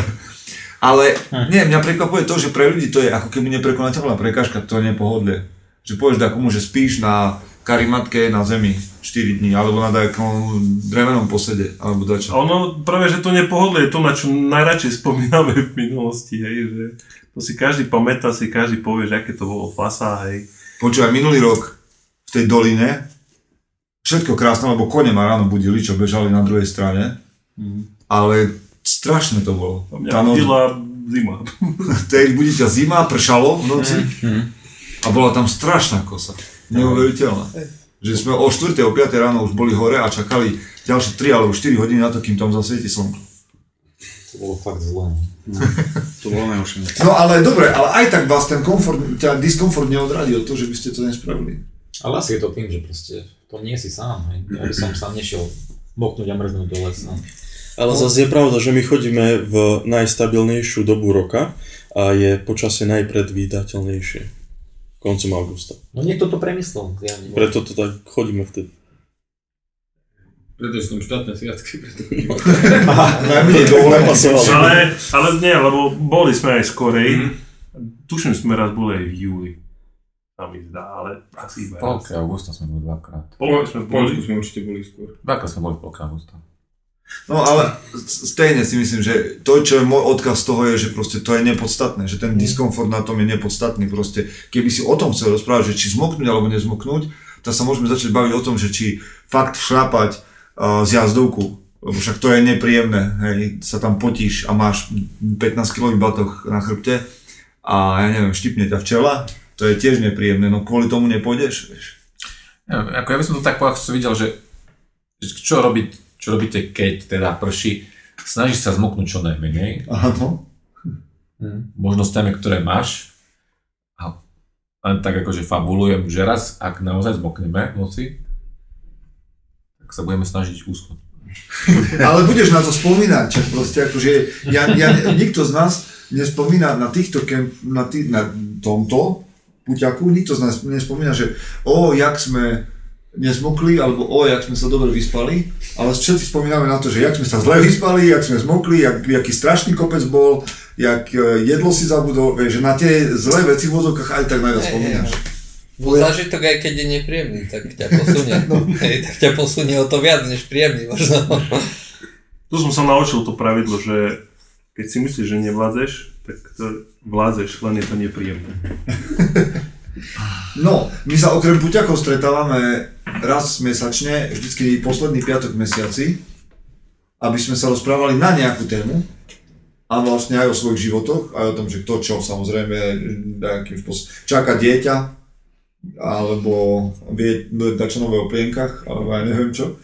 Ale nie, mňa prekvapuje to, že pre ľudí to je ako keby neprekonateľná prekážka, to je nepohodlie. Že povieš takomu, že spíš na karimatke na zemi 4 dní, alebo na takom drevenom posede, alebo dačo. Ono práve, že to nepohodlie je to, na čo najradšej spomíname v minulosti, hej, že to si každý pamätá, si každý povie, že aké to bolo fasa, hej. Počúvaj, minulý rok v tej doline, všetko krásne, lebo kone ma ráno budili, čo bežali na druhej strane, ale strašné to bolo. Mňa Tá noc- zima. Tej budí ťa zima, pršalo v noci a bola tam strašná kosa. Neuveriteľná. Že sme o 4. o 5. ráno už boli hore a čakali ďalšie 3 alebo 4 hodiny na to, kým tam zasvieti slnko. To bolo fakt zlé. To bolo najhoršie. No ale dobre, ale aj tak vás ten komfort, ťa diskomfort neodradil to, že by ste to nespravili. Ale asi je to tým, že proste to nie si sám. Hej. Ja by som sám nešiel moknúť a mrznúť do lesa. Ale zase je pravda, že my chodíme v najstabilnejšiu dobu roka a je počasie najpredvídateľnejšie. Koncom augusta. No niekto to premyslel. Ja. Preto to tak chodíme vtedy. Preto sú tam štátne sviatky, preto dovolené. Ale, ale nie, lebo boli sme aj skorej. Tuším, sme raz boli aj v júli. Tam mi zdá, ale asi iba raz. Polke augusta sme boli dvakrát. Polke sme V. Polsku sme určite boli skôr. Dvakrát sme boli v polke augusta. No ale stejne si myslím, že to, čo je môj odkaz z toho je, že proste to je nepodstatné, že ten diskomfort na tom je nepodstatný. Proste, keby si o tom chcel rozprávať, že či zmoknúť alebo nezmoknúť, tak sa môžeme začať baviť o tom, že či fakt šľapať uh, z jazdovku, lebo však to je nepríjemné, hej, sa tam potíš a máš 15 kg batoh na chrbte a ja neviem, štipne ťa včela, to je tiež nepríjemné, no kvôli tomu nepôjdeš, vieš. Ja, ako ja by som to tak povedal, videl, že čo, robiť, čo robíte, keď teda prší, snažíš sa zmoknúť čo najmenej, Áno. možnosťami, ktoré máš. A len tak akože fabulujem, že raz, ak naozaj zmokneme v noci, tak sa budeme snažiť uschnúť. Ale budeš na to spomínať, čak proste akože ja, ja, nikto z nás nespomína na týchto kemp, na, tý, na tomto puťaku, nikto z nás nespomína, že o, jak sme nezmokli, alebo o, jak sme sa dobre vyspali, ale všetci spomíname na to, že jak sme sa zle vyspali, jak sme zmokli, jak, jaký strašný kopec bol, jak e, jedlo si zabudol, vieš, že na tie zlé veci v vozovkách aj tak najviac spomínaš. Bol zážitok aj keď je nepríjemný, tak ťa posunie. Hej, tak ťa posunie o to viac než príjemný možno. Tu som sa naučil to pravidlo, že keď si myslíš, že nevládzeš, tak to vládzeš, len je to nepríjemné. No, my sa okrem puťakov stretávame raz mesačne, vždycky posledný piatok mesiaci, aby sme sa rozprávali na nejakú tému a vlastne aj o svojich životoch, aj o tom, že kto čo samozrejme nejakým spôsobom čaká dieťa, alebo vie dať čo nové o plienkach, alebo aj neviem čo.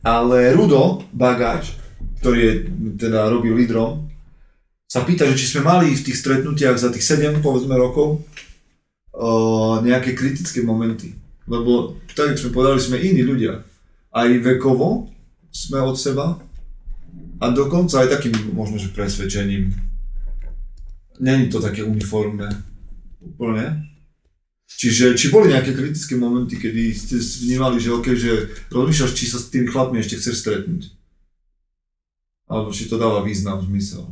Ale Rudo Bagáč, ktorý je, teda robí lídrom, sa pýta, že či sme mali v tých stretnutiach za tých 7 povedzme rokov o, nejaké kritické momenty. Lebo tak, jak sme povedali, sme iní ľudia. Aj vekovo sme od seba a dokonca aj takým možno, že presvedčením. Není to také uniformné. Úplne. Čiže, či boli nejaké kritické momenty, kedy ste vnímali, že OK, že rozmýšľaš, či sa s tými chlapmi ešte chceš stretnúť? Alebo či to dáva význam, zmysel?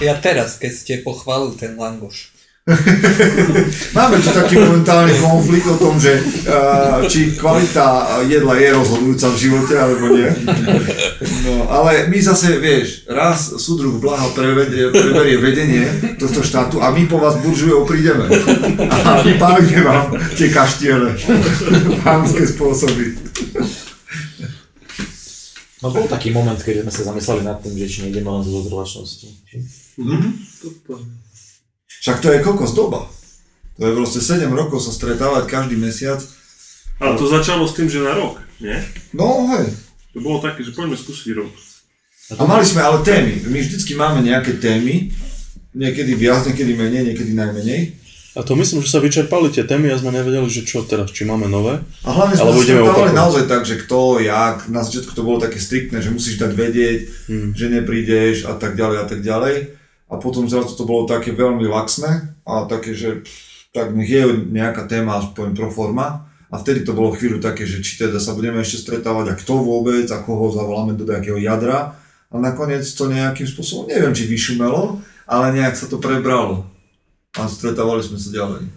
Ja teraz, keď ste pochválili ten langoš. Máme tu taký momentálny konflikt o tom, že uh, či kvalita jedla je rozhodujúca v živote, alebo nie. No, ale my zase, vieš, raz súdruh Blaha prevedie, preberie vedenie tohto štátu a my po vás buržujov prídeme. A vypálime vám tie kaštiele, pánske spôsoby. No bol taký moment, keď sme sa zamysleli nad tým, že či nejdeme len zo zozrovačnosti. Mhm. Však to je kokos doba. To je proste 7 rokov sa stretávať každý mesiac. Ale to začalo s tým, že na rok, nie? No hej. To bolo také, že poďme skúsiť rok. A mali sme ale témy. My vždycky máme nejaké témy. Niekedy viac, niekedy menej, niekedy najmenej. A to myslím, že sa vyčerpali tie témy a sme nevedeli, že čo teraz, či máme nové. A hlavne sme sa stretávali naozaj tak, že kto, jak. Na začiatku to bolo také striktné, že musíš dať vedieť, Hmm. že neprídeš a tak ďalej a tak ďalej. A potom zrazu to bolo také veľmi laxné a také, že pff, tak nech je nejaká téma aspoň pro forma. A vtedy to bolo chvíľu také, že či teda sa budeme ešte stretávať a kto vôbec a koho zavoláme do nejakého jadra. A nakoniec to nejakým spôsobom, neviem či vyšumelo, ale nejak sa to prebralo. A stretávali sme sa ďalej.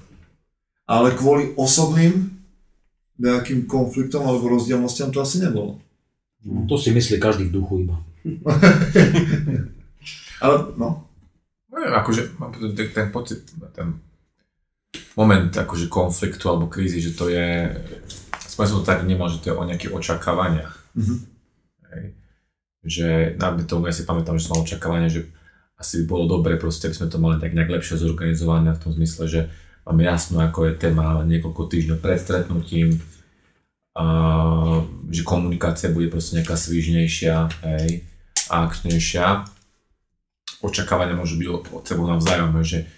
Ale kvôli osobným nejakým konfliktom alebo rozdielnostiam to asi nebolo. No, to si myslí každý v duchu iba. Ale no, Neviem, akože mám ten, pocit, ten moment akože konfliktu alebo krízy, že to je, aspoň som to tak vnímal, že to je o nejakých očakávaniach. Mhm. Hej. Že najmä tomu, ja si pamätám, že som mal očakávania, že asi by bolo dobre proste, aby sme to mali tak nejak lepšie zorganizované v tom zmysle, že máme jasno, ako je téma niekoľko týždňov pred stretnutím, a, že komunikácia bude proste nejaká svižnejšia, hej, a akčnejšia. Očakávania môžu byť od, sebou navzájom, že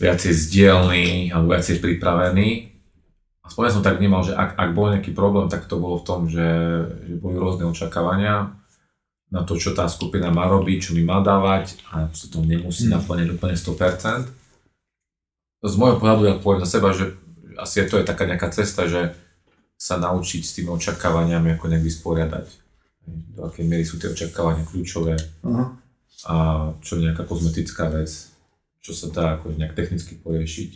viacej zdielný alebo viacej pripravený. Aspoň ja som tak vnímal, že ak, ak bol nejaký problém, tak to bolo v tom, že, že boli rôzne očakávania na to, čo tá skupina má robiť, čo mi má dávať a sa to nemusí Mm. naplniť úplne 100%. Z môjho pohľadu, ja poviem za seba, že asi to je taká nejaká cesta, že sa naučiť s tými očakávaniami ako nejak vysporiadať. Do akej miery sú tie očakávania kľúčové Aha. a čo je nejaká kozmetická vec, čo sa dá ako nejak technicky poriešiť.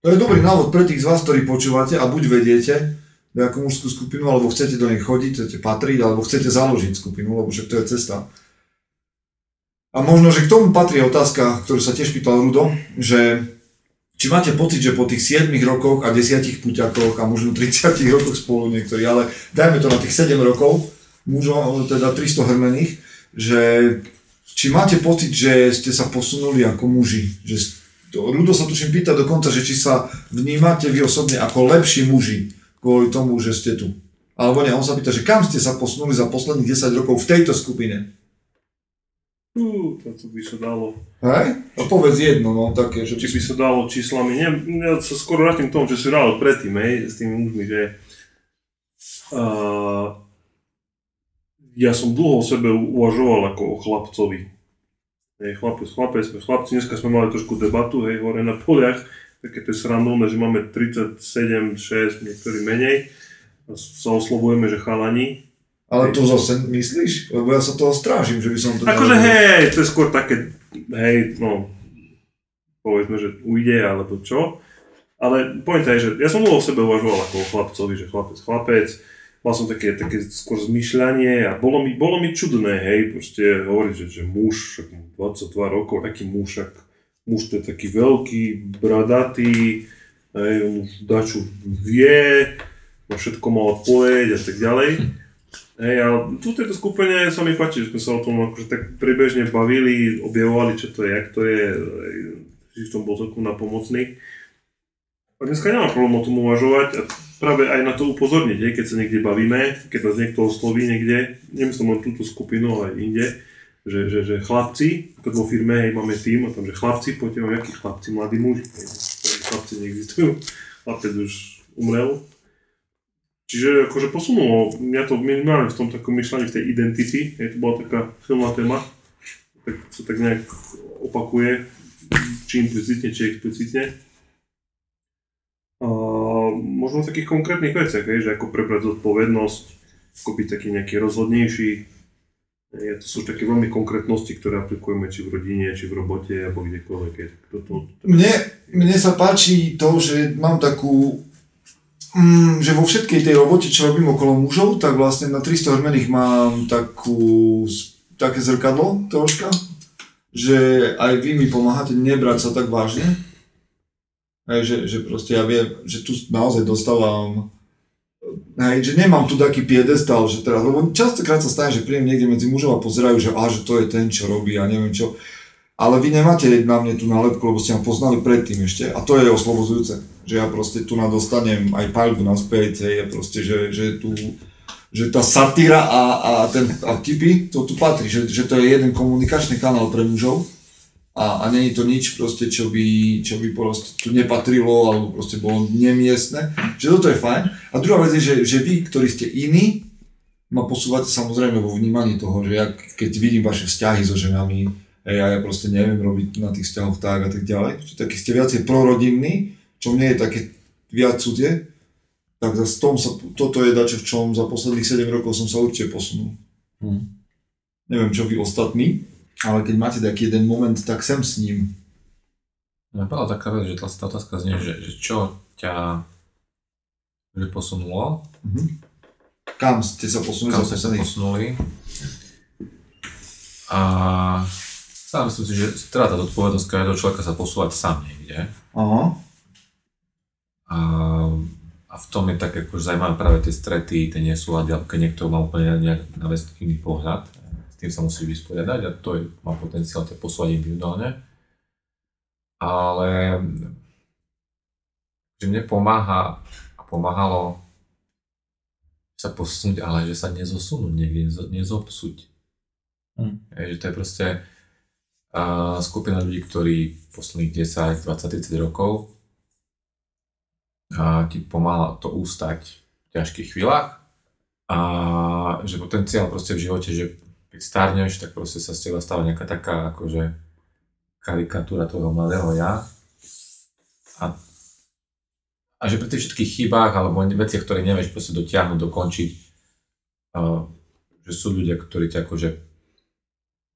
To je dobrý návod pre tých z vás, ktorí počúvate a buď vediete nejakú mužskú skupinu, alebo chcete do nej chodiť, chcete patriť, alebo chcete založiť skupinu, lebo však to je cesta. A možno, že k tomu patrí otázka, ktorú sa tiež pýtal Rudo, že či máte pocit, že po tých 7 rokoch a 10 puťakoch a možno 30 rokoch spolu niektorí, ale dajme to na tých 7 rokov, mužov, teda 300 hrmených, že či máte pocit, že ste sa posunuli ako muži, že Rudo sa tuším pýta dokonca, že či sa vnímate vy osobne ako lepší muži kvôli tomu, že ste tu. Alebo nie, on sa pýta, že kam ste sa posunuli za posledných 10 rokov v tejto skupine. Fú, to by sa dalo. Hej? A povedz jedno, no také, že... Či by sa dalo číslami, neviem, ja sa skoro vrátim k tomu, čo si rával predtým, hej, s tými mužmi, že uh, ja som dlho o sebe uvažoval ako o chlapcovi. Hej, chlapec, chlapec, chlapci, dneska sme mali trošku debatu, hej, hore na poliach, také to je srandovné, že máme 37, 6, niektorí menej, a sa oslovujeme, že chalani, Ale to zase myslíš? Lebo ja sa toho strážim, že by som to... Akože hej, to je skôr také, hej, no, povedzme, že ujde, alebo čo. Ale pointa je, že ja som dlho o sebe uvažoval ako o chlapcovi, že chlapec, chlapec. Mal som také, také skôr zmýšľanie a bolo mi, bolo mi čudné, hej, proste hovoriť, že, že muž, však mám 22 rokov, aký muž, však muž to je taký veľký, bradatý, hej, už dačo vie, on všetko mal odpoveď a tak ďalej. Hej, ale tu tejto skupine sa mi páči, že sme sa o tom akože tak pribežne bavili, objavovali, čo to je, jak to je, že v tom bol celkom napomocný. A dneska nemám problém o tom uvažovať a práve aj na to upozorniť, hej, keď sa niekde bavíme, keď nás niekto osloví niekde, nemyslím len túto skupinu, ale inde, že, že, že chlapci, ako vo firme, hej, máme tým, tam, že chlapci, poďte vám, jakí chlapci, mladí muži, hej, chlapci neexistujú, chlapec už umrel, Čiže akože posunulo mňa to minimálne v tom takom myšľaní v tej identity, je to bola taká silná téma, tak sa tak nejak opakuje, či implicitne, či explicitne. A možno v takých konkrétnych veciach, hej, že ako prebrať zodpovednosť, ako byť taký nejaký rozhodnejší, to sú také veľmi konkrétnosti, ktoré aplikujeme či v rodine, či v robote, alebo kdekoľvek. Je, to, to, Mne, mne sa páči to, že mám takú, mm, že vo všetkej tej robote, čo robím okolo mužov, tak vlastne na 300 odmených mám takú, také zrkadlo troška, že aj vy mi pomáhate nebrať sa tak vážne. Hej, že, že proste ja viem, že tu naozaj dostávam Hej, že nemám tu taký piedestal, že teraz, lebo častokrát sa stane, že príjem niekde medzi mužov a pozerajú, že, a, že to je ten, čo robí a neviem čo. Ale vy nemáte na mne tú nálepku, lebo ste ma poznali predtým ešte a to je oslobodzujúce. Že ja proste tu dostanem aj paľbu naspäť, hej, proste, že, že tu že tá satíra a, a, ten, a tipy, to tu patrí, že, že to je jeden komunikačný kanál pre mužov a, a nie je to nič proste, čo by, čo by proste tu nepatrilo alebo proste bolo nemiestne, že toto je fajn. A druhá vec je, že, že vy, ktorí ste iní, ma posúvate samozrejme vo vnímaní toho, že ja keď vidím vaše vzťahy so ženami, hej, a ja proste neviem robiť na tých vzťahoch tak a tak ďalej, že taký ste viacej prorodinní, čo mne je také viac cudzie, tak zase tom sa, toto je dačo, v čom za posledných 7 rokov som sa určite posunul. Hm. Neviem, čo vy ostatní, ale keď máte taký jeden moment, tak sem s ním. Napadla taká vec, že tá, tá otázka znie, že, že čo ťa že posunulo? Mhm. Kam ste sa posunuli Kam ste sa posunuli? A sám myslím si, že teda tá zodpovednosť každého človeka sa posúvať sám niekde. Aha. A, a v tom je tak akože zaujímavé práve tie strety, tie nesúlady, alebo keď niekto má úplne nejak na vec iný pohľad, tým sa musí vysporiadať a to je, má potenciál ťa posúvať individuálne. Ale že mne pomáha a pomáhalo sa posunúť, ale že sa nezosunúť niekde, nezo- nezopsuť. Hm. Je, že to je proste a, skupina ľudí, ktorí posledných 10, 20, 30 rokov a ti pomáha to ústať v ťažkých chvíľach a že potenciál proste v živote, že keď starneš, tak proste sa z teba stáva nejaká taká akože karikatúra toho mladého ja a, a že pri tých všetkých chybách alebo veciach, ktoré nevieš proste dotiahnuť, dokončiť, a, že sú ľudia, ktorí ťa akože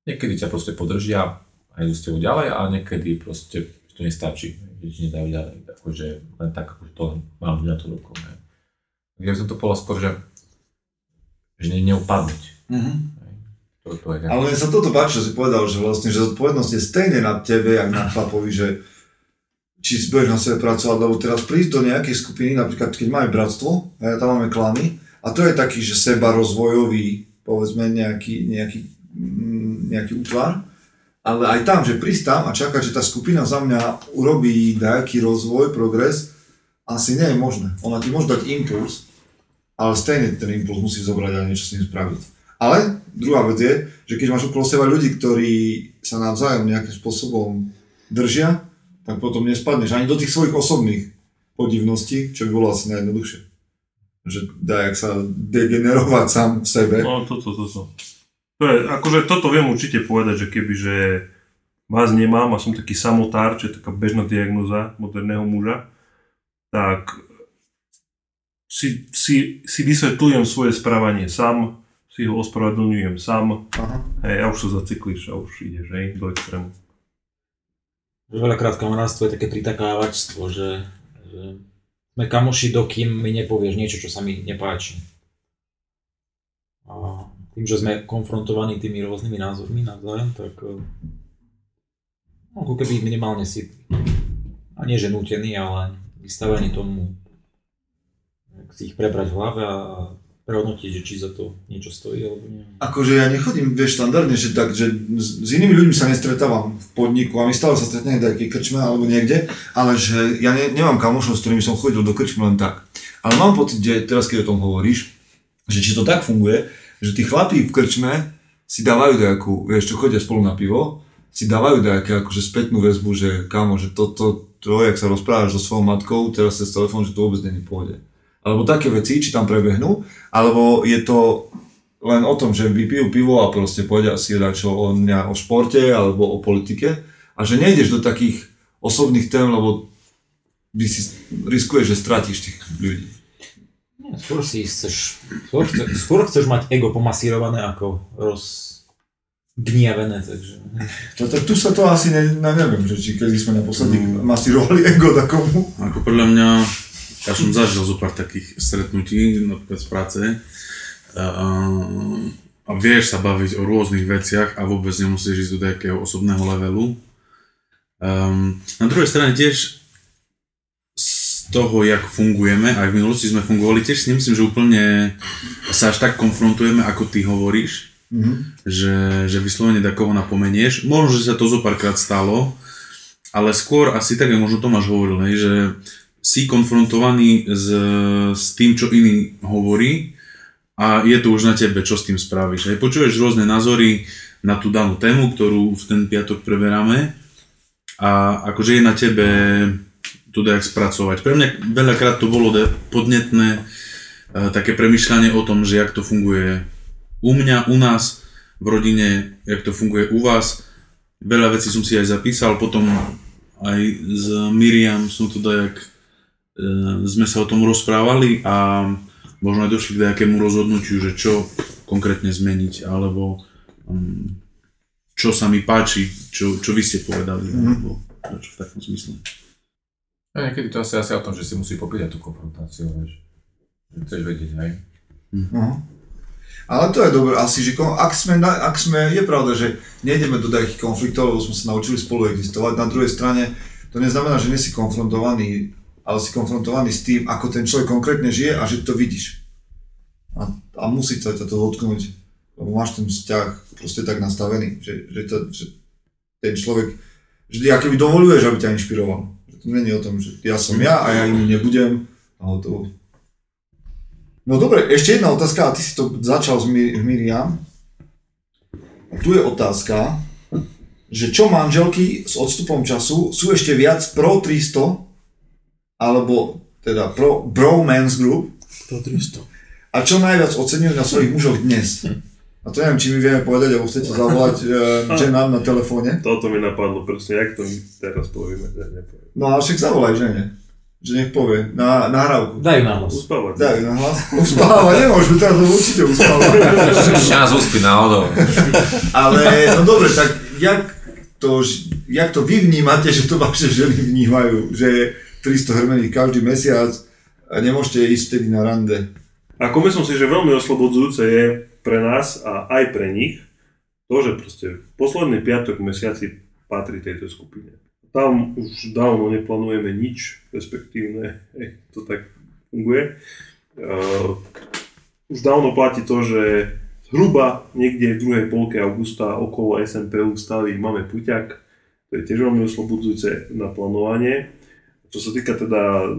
niekedy ťa proste podržia a idú s tebou ďalej a niekedy proste to nestačí, že ti nedajú ďalej, akože len tak, akože to mám na tú ruku. Ne. Ja by som to povedal skôr, že, že ne, neupadnúť. Mhm. Ale mne sa toto páči, čo si povedal, že vlastne, že zodpovednosť je stejne na tebe, jak na chlapovi, že či si budeš na sebe pracovať, lebo teraz prísť do nejakej skupiny, napríklad keď máme bratstvo, a tam máme klany, a to je taký, že seba rozvojový, povedzme, nejaký, nejaký, mm, nejaký útvar, ale aj tam, že prísť tam a čakať, že tá skupina za mňa urobí nejaký rozvoj, progres, asi nie je možné. Ona ti môže dať impuls, ale stejne ten impuls musí zobrať a niečo s ním spraviť. Ale druhá vec je, že keď máš okolo seba ľudí, ktorí sa navzájom nejakým spôsobom držia, tak potom nespadneš ani do tých svojich osobných podivností, čo by bolo asi najjednoduchšie. Že dá, jak sa degenerovať sám v sebe. No, toto, toto. To je, akože toto viem určite povedať, že keby, že vás nemám a som taký samotár, čo je taká bežná diagnoza moderného muža, tak si, si, si vysvetľujem svoje správanie sám, si ho ospravedlňujem sám, Aha. hej, a už sa zacyklíš a už ideš, hej, do extrému. Veľakrát kamarátstvo je také pritakávačstvo, že, že sme kamoši, dokým mi nepovieš niečo, čo sa mi nepáči. A tým, že sme konfrontovaní tými rôznymi názormi navzájom, tak eh, no, ako keby minimálne si, a nie že nútený, ale vystavení tomu, si ich prebrať v hlave a prehodnotiť, že či za to niečo stojí alebo nie. Akože ja nechodím, vieš, štandardne, že tak, že s, s inými ľuďmi sa nestretávam v podniku a my stále sa stretneme v nejakej krčme alebo niekde, ale že ja ne, nemám kamošov, s ktorými som chodil do krčmy len tak. Ale mám pocit, že teraz keď o tom hovoríš, že či to tak funguje, že tí chlapí v krčme si dávajú nejakú, vieš, čo chodia spolu na pivo, si dávajú nejakú akože spätnú väzbu, že kamo, že toto, to, to, jak sa rozprávaš so svojou matkou, teraz cez telefón, že to vôbec není pohode. Alebo také veci, či tam prebehnú, alebo je to len o tom, že vypijú pivo a proste povedia si čo o, mňa, o športe alebo o politike a že nejdeš do takých osobných tém, lebo by si riskuješ, že stratíš tých ľudí. Nie, skôr si chceš, skôr, chce, skôr chceš mať ego pomasírované, ako roz, gniavené, takže... To, tak tu sa to asi, ne, ne, neviem, že či kedy sme naposledy masírovali ego takomu. Ako podľa mňa, ja som zažil zo pár takých stretnutí, napríklad z práce, a, vieš sa baviť o rôznych veciach a vôbec nemusíš ísť do nejakého osobného levelu. Um, na druhej strane tiež z toho, jak fungujeme, aj v minulosti sme fungovali, tiež si nemyslím, že úplne sa až tak konfrontujeme, ako ty hovoríš, Mhm. že, že vyslovene takoho napomenieš. Možno, že sa to zo párkrát stalo, ale skôr asi tak, možno Tomáš hovoril, že si konfrontovaný s, s tým, čo iný hovorí a je to už na tebe, čo s tým spravíš. Hej. Počuješ rôzne názory na tú danú tému, ktorú v ten piatok preberáme a akože je na tebe to dajak spracovať. Pre mňa veľakrát to bolo podnetné eh, také premyšľanie o tom, že jak to funguje u mňa, u nás, v rodine, jak to funguje u vás. Veľa vecí som si aj zapísal, potom aj s Miriam som to dajak, e, sme sa o tom rozprávali a možno aj došli k nejakému rozhodnutiu, že čo konkrétne zmeniť, alebo um, čo sa mi páči, čo, čo vy ste povedali, Mhm. alebo čo v takom zmysle. A niekedy to asi, asi o tom, že si musí popíjať tú konfrontáciu, vieš. Že Chceš vedieť, hej. No. Ale to je dobré, asi, že ak sme, ak sme, je pravda, že nejdeme do takých konfliktov, lebo sme sa naučili spolu existovať. Na druhej strane, to neznamená, že nie si konfrontovaný, ale si konfrontovaný s tým, ako ten človek konkrétne žije a že to vidíš. A, a musí sa to dotknúť, lebo máš ten vzťah proste tak nastavený, že, že, to, že ten človek, že ty akoby dovoluješ, aby ťa inšpiroval. Že to je o tom, že ja som ja a ja im nebudem a hotovo. No dobre, ešte jedna otázka, a ty si to začal s Mi- Miriam. Tu je otázka, že čo manželky s odstupom času sú ešte viac pro 300, alebo teda pro bromance group, Pro 300. a čo najviac oceňujú na svojich mužoch dnes? A to neviem, či mi vieme povedať, alebo chcete zavolať e, ženám na telefóne. Toto mi napadlo presne, jak to my teraz povieme, že nepoviem. No ale však zavolaj žene, že nech povie na nahrávku. Dajú na hlas. Uspávať. Dajú na hlas. Uspávať nemôžu, teraz to určite uspávať. Ešte nás uspí náhodou. Ale, no dobre, tak jak to, jak to vy vnímate, že to vaše ženy vnímajú, že je 300 hrmených každý mesiac a nemôžete ísť tedy na rande. Ako myslím si, že veľmi oslobodzujúce je pre nás a aj pre nich to, že proste posledný piatok v mesiaci patrí tejto skupine. Tam už dávno neplánujeme nič, respektívne to tak funguje. Uh, už dávno platí to, že zhruba niekde v druhej polke augusta okolo SNPU staví máme puťak, to je tiež veľmi oslobodzujúce na plánovanie. Čo sa týka teda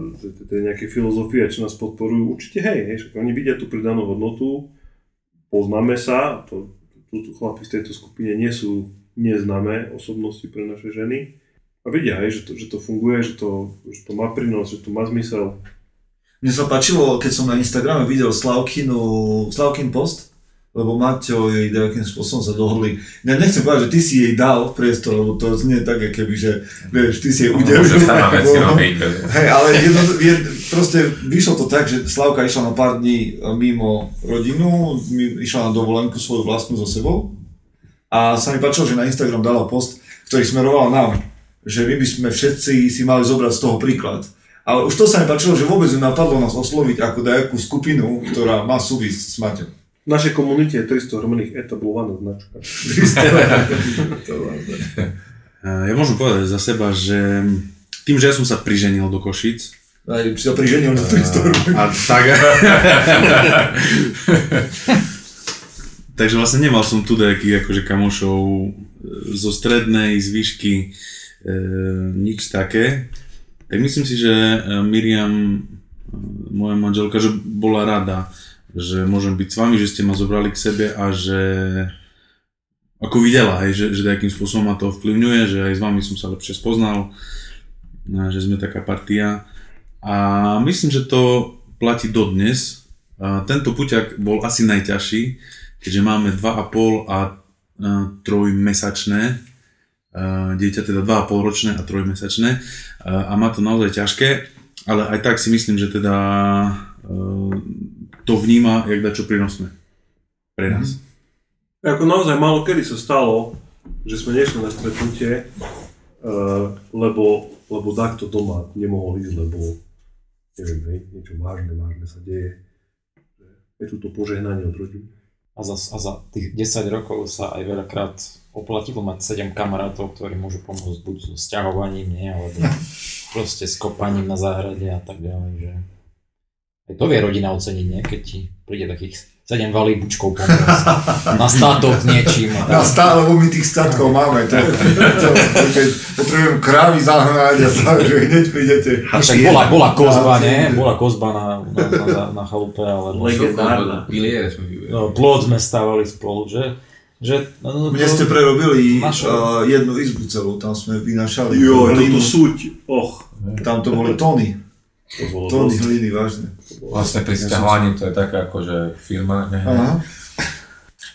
tej- nejakej filozofie, čo nás podporujú, určite hej, hej, však oni vidia tú pridanú hodnotu, poznáme sa, to, tu, tu chlapi v tejto skupine nie sú neznáme osobnosti pre naše ženy a vidia, hej, že, to, že to funguje, že to, že to má prínos, že to má zmysel. Mne sa páčilo, keď som na Instagrame videl Slavkinu, Slavkin post, lebo Maťo jej nejakým spôsobom sa dohodli. Ne, nechcem povedať, že ty si jej dal priestor, lebo to znie tak, ako keby, že vieš, ty si jej udelil. Môže sama veci bez- Hej, ale jedno, je, proste vyšlo to tak, že Slavka išla na pár dní mimo rodinu, išla na dovolenku svoju vlastnú so sebou a sa mi páčilo, že na Instagram dala post, ktorý smeroval nám, že my by sme všetci si mali zobrať z toho príklad. Ale už to sa mi páčilo, že vôbec ju napadlo nás osloviť ako nejakú skupinu, ktorá má súvisť s Maťom. V našej komunite je 300 hrmených etablovaná značka. Ja môžem povedať za seba, že tým, že ja som sa priženil do Košic, Aj si sa priženil do 300 a tak... Takže vlastne nemal som tu nejakých akože kamošov e, zo strednej, z výšky, e, nič také. Tak myslím si, že e, Miriam, e, moja manželka, že bola rada, že môžem byť s vami, že ste ma zobrali k sebe a že ako videla, hej, že, že nejakým spôsobom ma to vplyvňuje, že aj s vami som sa lepšie spoznal, že sme taká partia. A myslím, že to platí dodnes. Tento puťak bol asi najťažší, keďže máme 2,5 a 3-mesačné dieťa, teda 2,5 ročné a 3 mesačné a má to naozaj ťažké, ale aj tak si myslím, že teda to vníma, jak dačo prínosné pre nás. Ako naozaj málo kedy sa stalo, že sme nešli na stretnutie, uh, lebo, lebo takto doma nemohol ísť, lebo neviem, hej, niečo vážne, vážne sa deje. Je tu to požehnanie od rodiny. A za, a za tých 10 rokov sa aj veľakrát oplatilo mať 7 kamarátov, ktorí môžu pomôcť buď so sťahovaním, nie, alebo proste s kopaním na záhrade a tak ďalej, že aj to vie rodina oceniť, nie, keď ti príde takých 7 valíbučkov pomôcť na státok niečím. a Na tak. stále, lebo my tých statkov máme. To, to, keď potrebujem krávy zahnať a tak, že hneď prídete. A však bola, bola kozba, nie? Bola kozba na, na, na, na chalupe, ale... Legendárna. Piliere sme vyvedeli. No, plot sme stávali spolu, že? že no, Mne ste prerobili Naše- uh, jednu izbu celú, tam sme vynašali. Jo, toto súť, och. Tam to boli tony. To bolo Tony dosť. hliny, vážne. Vlastne pri sťahovaní to je taká akože firma. Ne? Aha.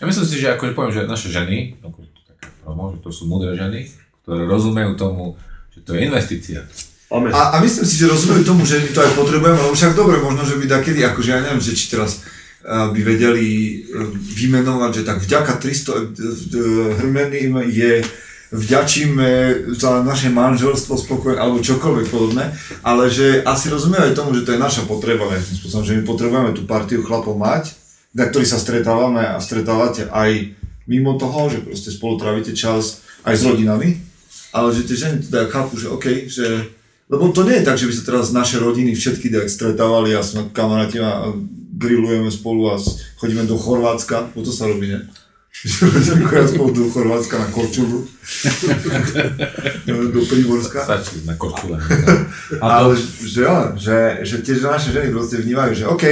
Ja myslím si, že akože poviem, že naše ženy, ako to taká promo, že to sú múdre ženy, ktoré rozumejú tomu, že to je investícia. A, a myslím si, že rozumejú tomu, že my to aj potrebujeme, lebo však dobre, možno, že by takedy, akože ja neviem, že či teraz uh, by vedeli uh, vymenovať, že tak vďaka 300 uh, hrmeným je vďačíme za naše manželstvo spokojné, alebo čokoľvek podobné, ale že asi rozumejú aj tomu, že to je naša potreba nejakým spôsobom, že my potrebujeme tú partiu chlapov mať, na ktorý sa stretávame a stretávate aj mimo toho, že proste spolu trávite čas aj s rodinami, ale že tie ženy teda chápu, že OK, že lebo to nie je tak, že by sa teraz naše rodiny všetky tak stretávali a sme kamaráti a grillujeme spolu a chodíme do Chorvátska, bo to sa robí, ne? Spolu do Chorvátska na Korčulu, do Príborska. Stačí na korčule. Ale že, jo, že, že tie naše ženy proste vnímajú, že OK,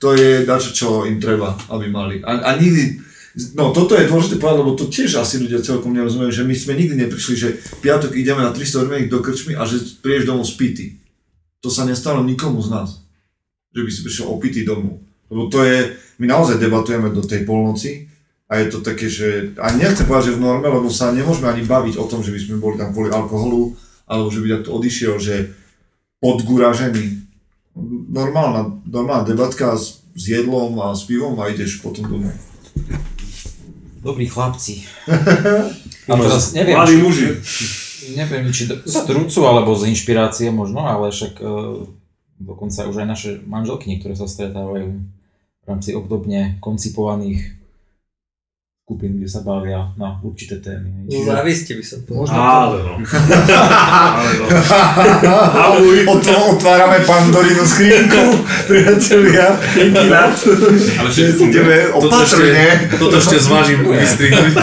to je dačo, čo im treba, aby mali. A, a nikdy, no toto je dôležité povedať, lebo to tiež asi ľudia celkom nerozumejú, že my sme nikdy neprišli, že piatok ideme na 300 hormených do krčmy a že prídeš domov spity. To sa nestalo nikomu z nás, že by si prišiel opitý domov. Lebo to je, my naozaj debatujeme do tej polnoci a je to také, že, a nechcem povedať, že v norme, lebo sa nemôžeme ani baviť o tom, že by sme boli tam kvôli alkoholu, alebo že by takto odišiel, že podguražený. Normálna, normálna debatka s, s jedlom a s pivom a ideš potom domov. Dobrí chlapci. A teraz neviem, Mladí či, muži. neviem, či z trucu alebo z inšpirácie možno, ale však uh, dokonca už aj naše manželky niektoré sa stretávajú v rámci obdobne koncipovaných skupín, kde sa bavia na určité témy. No závisti by som povedal. Možno no. No. Od toho otvárame Pandorínu skrinku, priatelia. Ale Že ideme opatrne. Toto ešte zvážim vystrihnúť.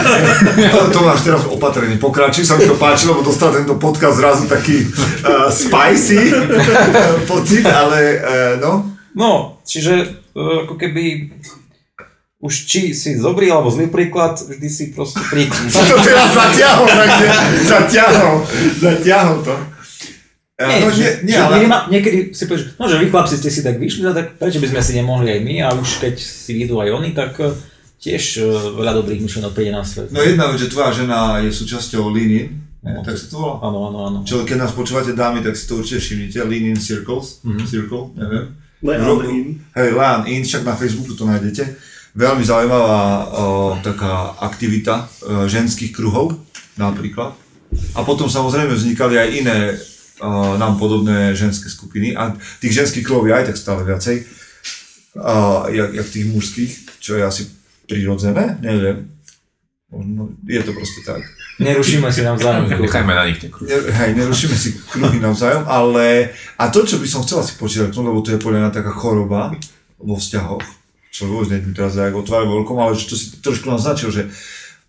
To, to máš teraz opatrne, pokračuj, sa mi to páčilo, lebo dostal tento podcast zrazu taký uh, spicy pocit, ale uh, no. No, čiže uh, ako keby už či si dobrý alebo zlý príklad, vždy si proste príklad. To teraz zatiahol, takže zatiahol, zatiahol to. Nie, no, že, nie, nie, že ale, minima, niekedy si povieš, no že vy chlapci ste si tak vyšli, no tak prečo by sme si nemohli aj my a už keď si vyjdú aj oni, tak eh, tiež eh, veľa dobrých myšlenok príde na svet. no jedna vec, že tvoja žena je súčasťou Lean In, tak sa to volá? Áno, áno, áno. Čo keď nás počúvate dámy, tak si to určite všimnite, Lean In Circles, Mhm. Circle, neviem. Lean In. Hej, Lean In, však na Facebooku to nájdete. Veľmi zaujímavá o, taká aktivita o, ženských kruhov, napríklad. A potom samozrejme vznikali aj iné o, nám podobné ženské skupiny a tých ženských kruhov je aj tak stále viacej, o, jak, jak tých mužských, čo je asi prirodzené, neviem. Možno je to proste tak. Nerušíme si navzájom. Nechajme na nich tie kruhy. Ne, hej, nerušíme si kruhy navzájom, ale a to, čo by som chcel asi počítať, lebo to je podľa mňa taká choroba vo vzťahoch, čo vôbec neviem teraz jak otvárať veľkom, ale čo si trošku naznačil, že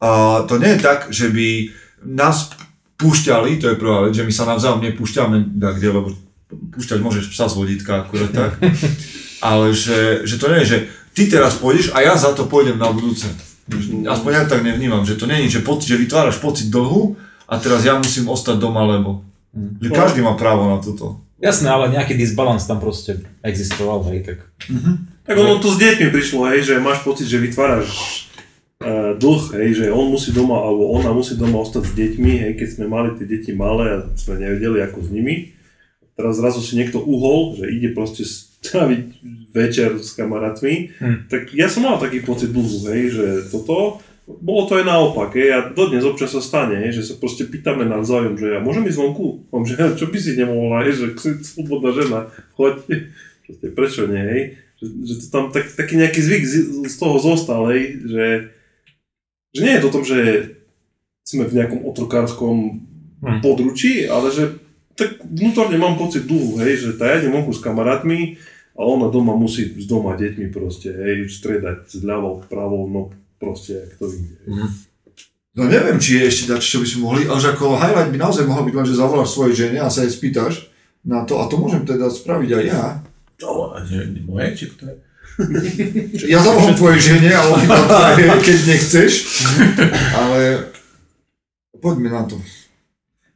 a, to nie je tak, že by nás púšťali, to je prvá vec, že my sa navzájom nepúšťame tak kde, lebo púšťať môžeš psa z vodítka, akurát tak, ale že, že to nie je, že ty teraz pôjdeš a ja za to pôjdem na budúce. Aspoň ja tak nevnímam, že to nie je, že, pocit, že vytváraš pocit dlhu a teraz ja musím ostať doma, lebo že každý má právo na toto. Jasné, ale nejaký disbalans tam proste existoval, hej, tak. Tak ono to s deťmi prišlo, hej, že máš pocit, že vytváraš uh, dlh, hej, že on musí doma, alebo ona musí doma ostať s deťmi, hej, keď sme mali tie deti malé a sme nevedeli ako s nimi. Teraz zrazu si niekto uhol, že ide proste stráviť večer s kamarátmi, Hm. tak ja som mal taký pocit dlhu, hej, že toto, bolo to aj naopak, hej, a dodnes občas sa stane, hej, že sa proste pýtame navzájom, že ja môžem ísť vonku? Mám, že čo by si nemohla, hej, že slobodná žena, choď, proste, prečo nie, hej, že, že to tam tak, taký nejaký zvyk z, z toho zostal, hej, že, že nie je to o tom, že sme v nejakom otrokárskom Hm. područí, ale že tak vnútorne mám pocit dlhu, hej, že tá ja vonku s kamarátmi a ona doma musí s doma deťmi proste, hej, striedať z ľavou, pravou, no proste, jak to ide. hej. No neviem, či je ešte dať, čo by sme mohli, ale že ako highlight by naozaj mohol byť len, že zavoláš svojej žene a sa jej spýtaš na to, a to môžem teda spraviť aj ja. To, že moje, či kto je? Ja zavolám tvojej žene a on iba tvoje, keď nechceš, ale poďme na to.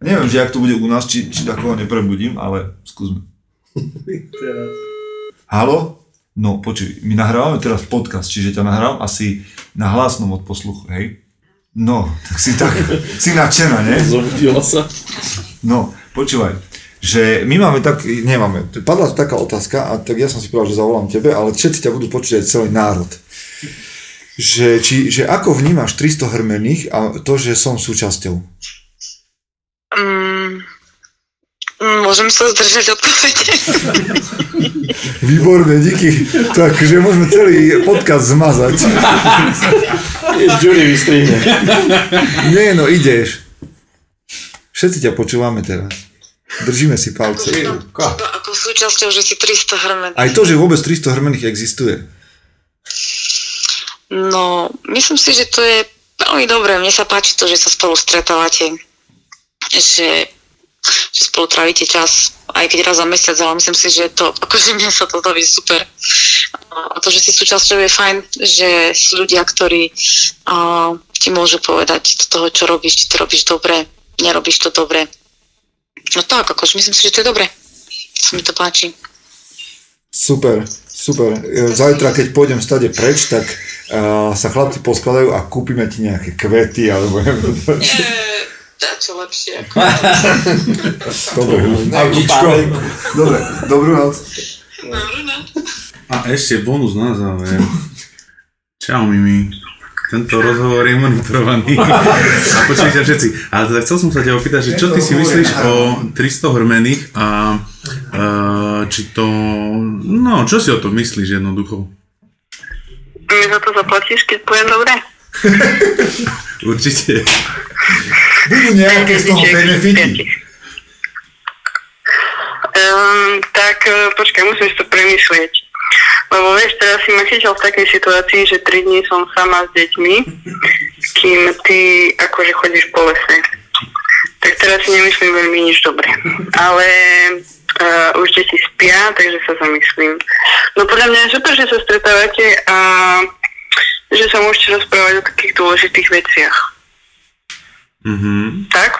Neviem, že ak to bude u nás, či, či takového neprebudím, ale skúsme. Halo? No, počuj, my nahrávame teraz podcast, čiže ťa nahrám asi na hlasnom od posluchu, hej? No, tak si tak, si nadšená, ne? Zobudila sa. No, počúvaj, že my máme tak, nemáme, padla tu taká otázka a tak ja som si povedal, že zavolám tebe, ale všetci ťa budú počuť aj celý národ. Že, či, že ako vnímaš 300 hrmených a to, že som súčasťou? Mm, môžem sa zdržať odpovede. Výborné, díky. Takže môžeme celý podcast zmazať. Jury vystrihne. Nie, no ideš. Všetci ťa počúvame teraz. Držíme si palce. Iba ako súčasťou, že si 300 hrmen. Aj to, že vôbec 300 hrmených existuje. No, myslím si, že to je veľmi dobré. Mne sa páči to, že sa spolu stretávate. Že, že spolu trávite čas, aj keď raz za mesiac, ale myslím si, že to, akože mne sa to baví super. A to, že si súčasťou je fajn, že sú ľudia, ktorí a, ti môžu povedať do toho, čo robíš, či to robíš dobre, nerobíš to dobre. No tak, akože myslím si, že to je dobre. Sa mi to páči. Super, super. E, Zajtra, keď pôjdem stade preč, tak uh, sa chlapci poskladajú a kúpime ti nejaké kvety, alebo neviem. Čo lepšie. Dobre, autíčko. Dobre, dobrú noc. A ešte bonus na záver. Čau Mimi. Tento rozhovor je monitorovaný. A počujte všetci. Ale teda chcel som sa ťa opýtať, že čo ty si myslíš o 300 hrmených a uh, či to... No, čo si o tom myslíš jednoducho? Mi za to zaplatíš, keď poviem dobre? Určite. Budú nejaké z toho benefity. Um, tak eh, počkaj, musím si to premyslieť. Lebo vieš, teraz si ma chytil v takej situácii, že 3 dní som sama s deťmi, kým ty akože chodíš po lese. Tak teraz si nemyslím veľmi nič dobre. Ale uh, už deti spia, takže sa zamyslím. No podľa mňa je super, že sa stretávate a že sa môžete rozprávať o takých dôležitých veciach. Mhm. Tak?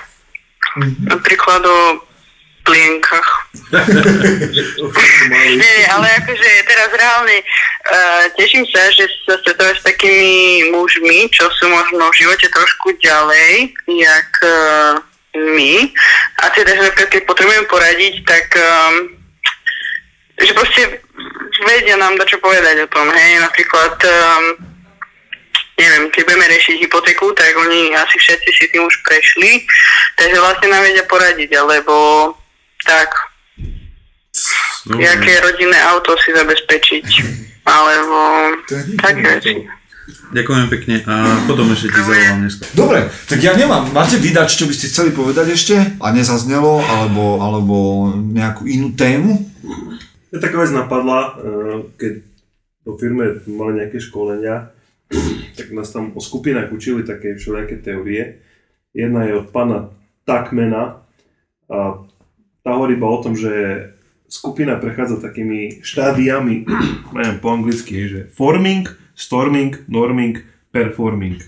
Napríklad o plienkach. nie, ale akože teraz reálne uh, teším sa, že sa stretávaš s takými mužmi, čo sú možno v živote trošku ďalej, jak uh, my. A teda, že keď potrebujem poradiť, tak um, že proste vedia nám čo povedať o tom, hej, napríklad um, neviem, keď budeme riešiť hypotéku, tak oni asi všetci si tým už prešli, takže vlastne nám vedia poradiť, alebo tak, Dobre. jaké rodinné auto si zabezpečiť, alebo také veci. Ďakujem pekne a potom ešte ti zavolám dneska. Dobre, tak ja nemám. Máte vydať, čo by ste chceli povedať ešte a nezaznelo, alebo, alebo nejakú inú tému? Mňa taká vec napadla, eh, keď vo firme mali nejaké školenia, tak nás tam o skupinách učili také všelijaké teórie. Jedna je od pána Takmena a tá hovorí iba o tom, že skupina prechádza takými štádiami, neviem po anglicky, že forming, storming, norming, performing.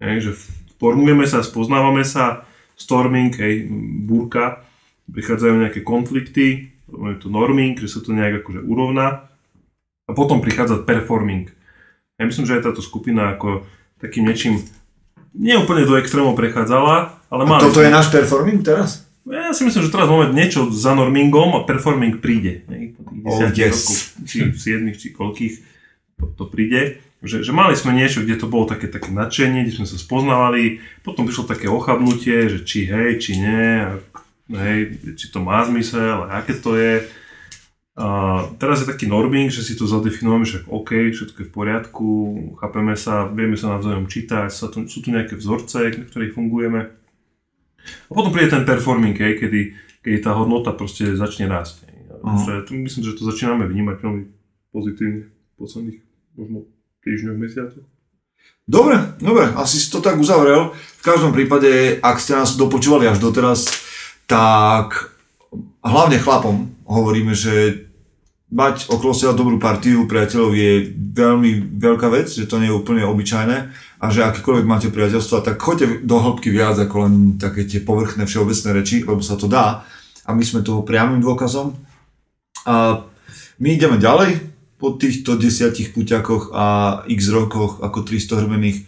Hej, že formujeme sa, spoznávame sa, storming, hej, búrka, prichádzajú nejaké konflikty, je to norming, že sa to nejak akože urovná a potom prichádza performing. Ja myslím, že aj táto skupina ako takým niečím nie úplne do extrémov prechádzala, ale má... Toto je náš performing teraz? Ja si myslím, že teraz máme niečo za normingom a performing príde. hej, po tých Oh, 10 yes. rokov, či 7, či koľkých. to, to príde, že, že mali sme niečo, kde to bolo také, také nadšenie, kde sme sa spoznávali, potom prišlo také ochabnutie, že či hej, či nie, a, hej, či to má zmysel, a aké to je. A teraz je taký norming, že si to zadefinujeme, že OK, všetko je v poriadku, chápeme sa, vieme sa navzájom čítať, sa tu, sú tu nejaké vzorce, na ktorých fungujeme. A potom príde ten performing, hej, kedy, kedy tá hodnota proste začne rásť. tu myslím, že to začíname vnímať veľmi pozitívne v posledných možno týždňoch, mesiacoch. Dobre, dobre, asi si to tak uzavrel. V každom prípade, ak ste nás dopočúvali až doteraz, tak hlavne chlapom hovoríme, že mať okolo seba dobrú partiu priateľov je veľmi veľká vec, že to nie je úplne obyčajné a že akýkoľvek máte priateľstva, tak choďte do hĺbky viac ako len také tie povrchné všeobecné reči, lebo sa to dá a my sme toho priamým dôkazom. A my ideme ďalej po týchto desiatich puťakoch a x rokoch ako 300 hrmených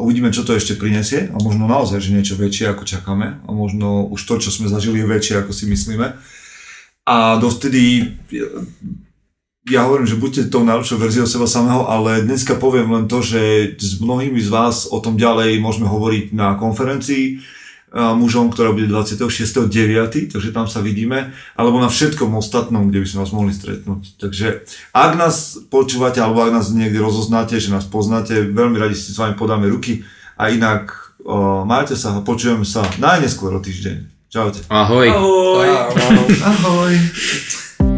uvidíme, čo to ešte prinesie a možno naozaj, že niečo väčšie ako čakáme a možno už to, čo sme zažili je väčšie ako si myslíme. A dovtedy ja hovorím, že buďte tou najlepšou verziou seba samého, ale dneska poviem len to, že s mnohými z vás o tom ďalej môžeme hovoriť na konferencii a mužom, ktorá bude 26.9., takže tam sa vidíme, alebo na všetkom ostatnom, kde by sme vás mohli stretnúť. Takže ak nás počúvate, alebo ak nás niekde rozoznáte, že nás poznáte, veľmi radi si s vami podáme ruky a inak o, majte sa a počujeme sa najneskôr o týždeň. Čaute. Ahoj. Ahoj. Ahoj.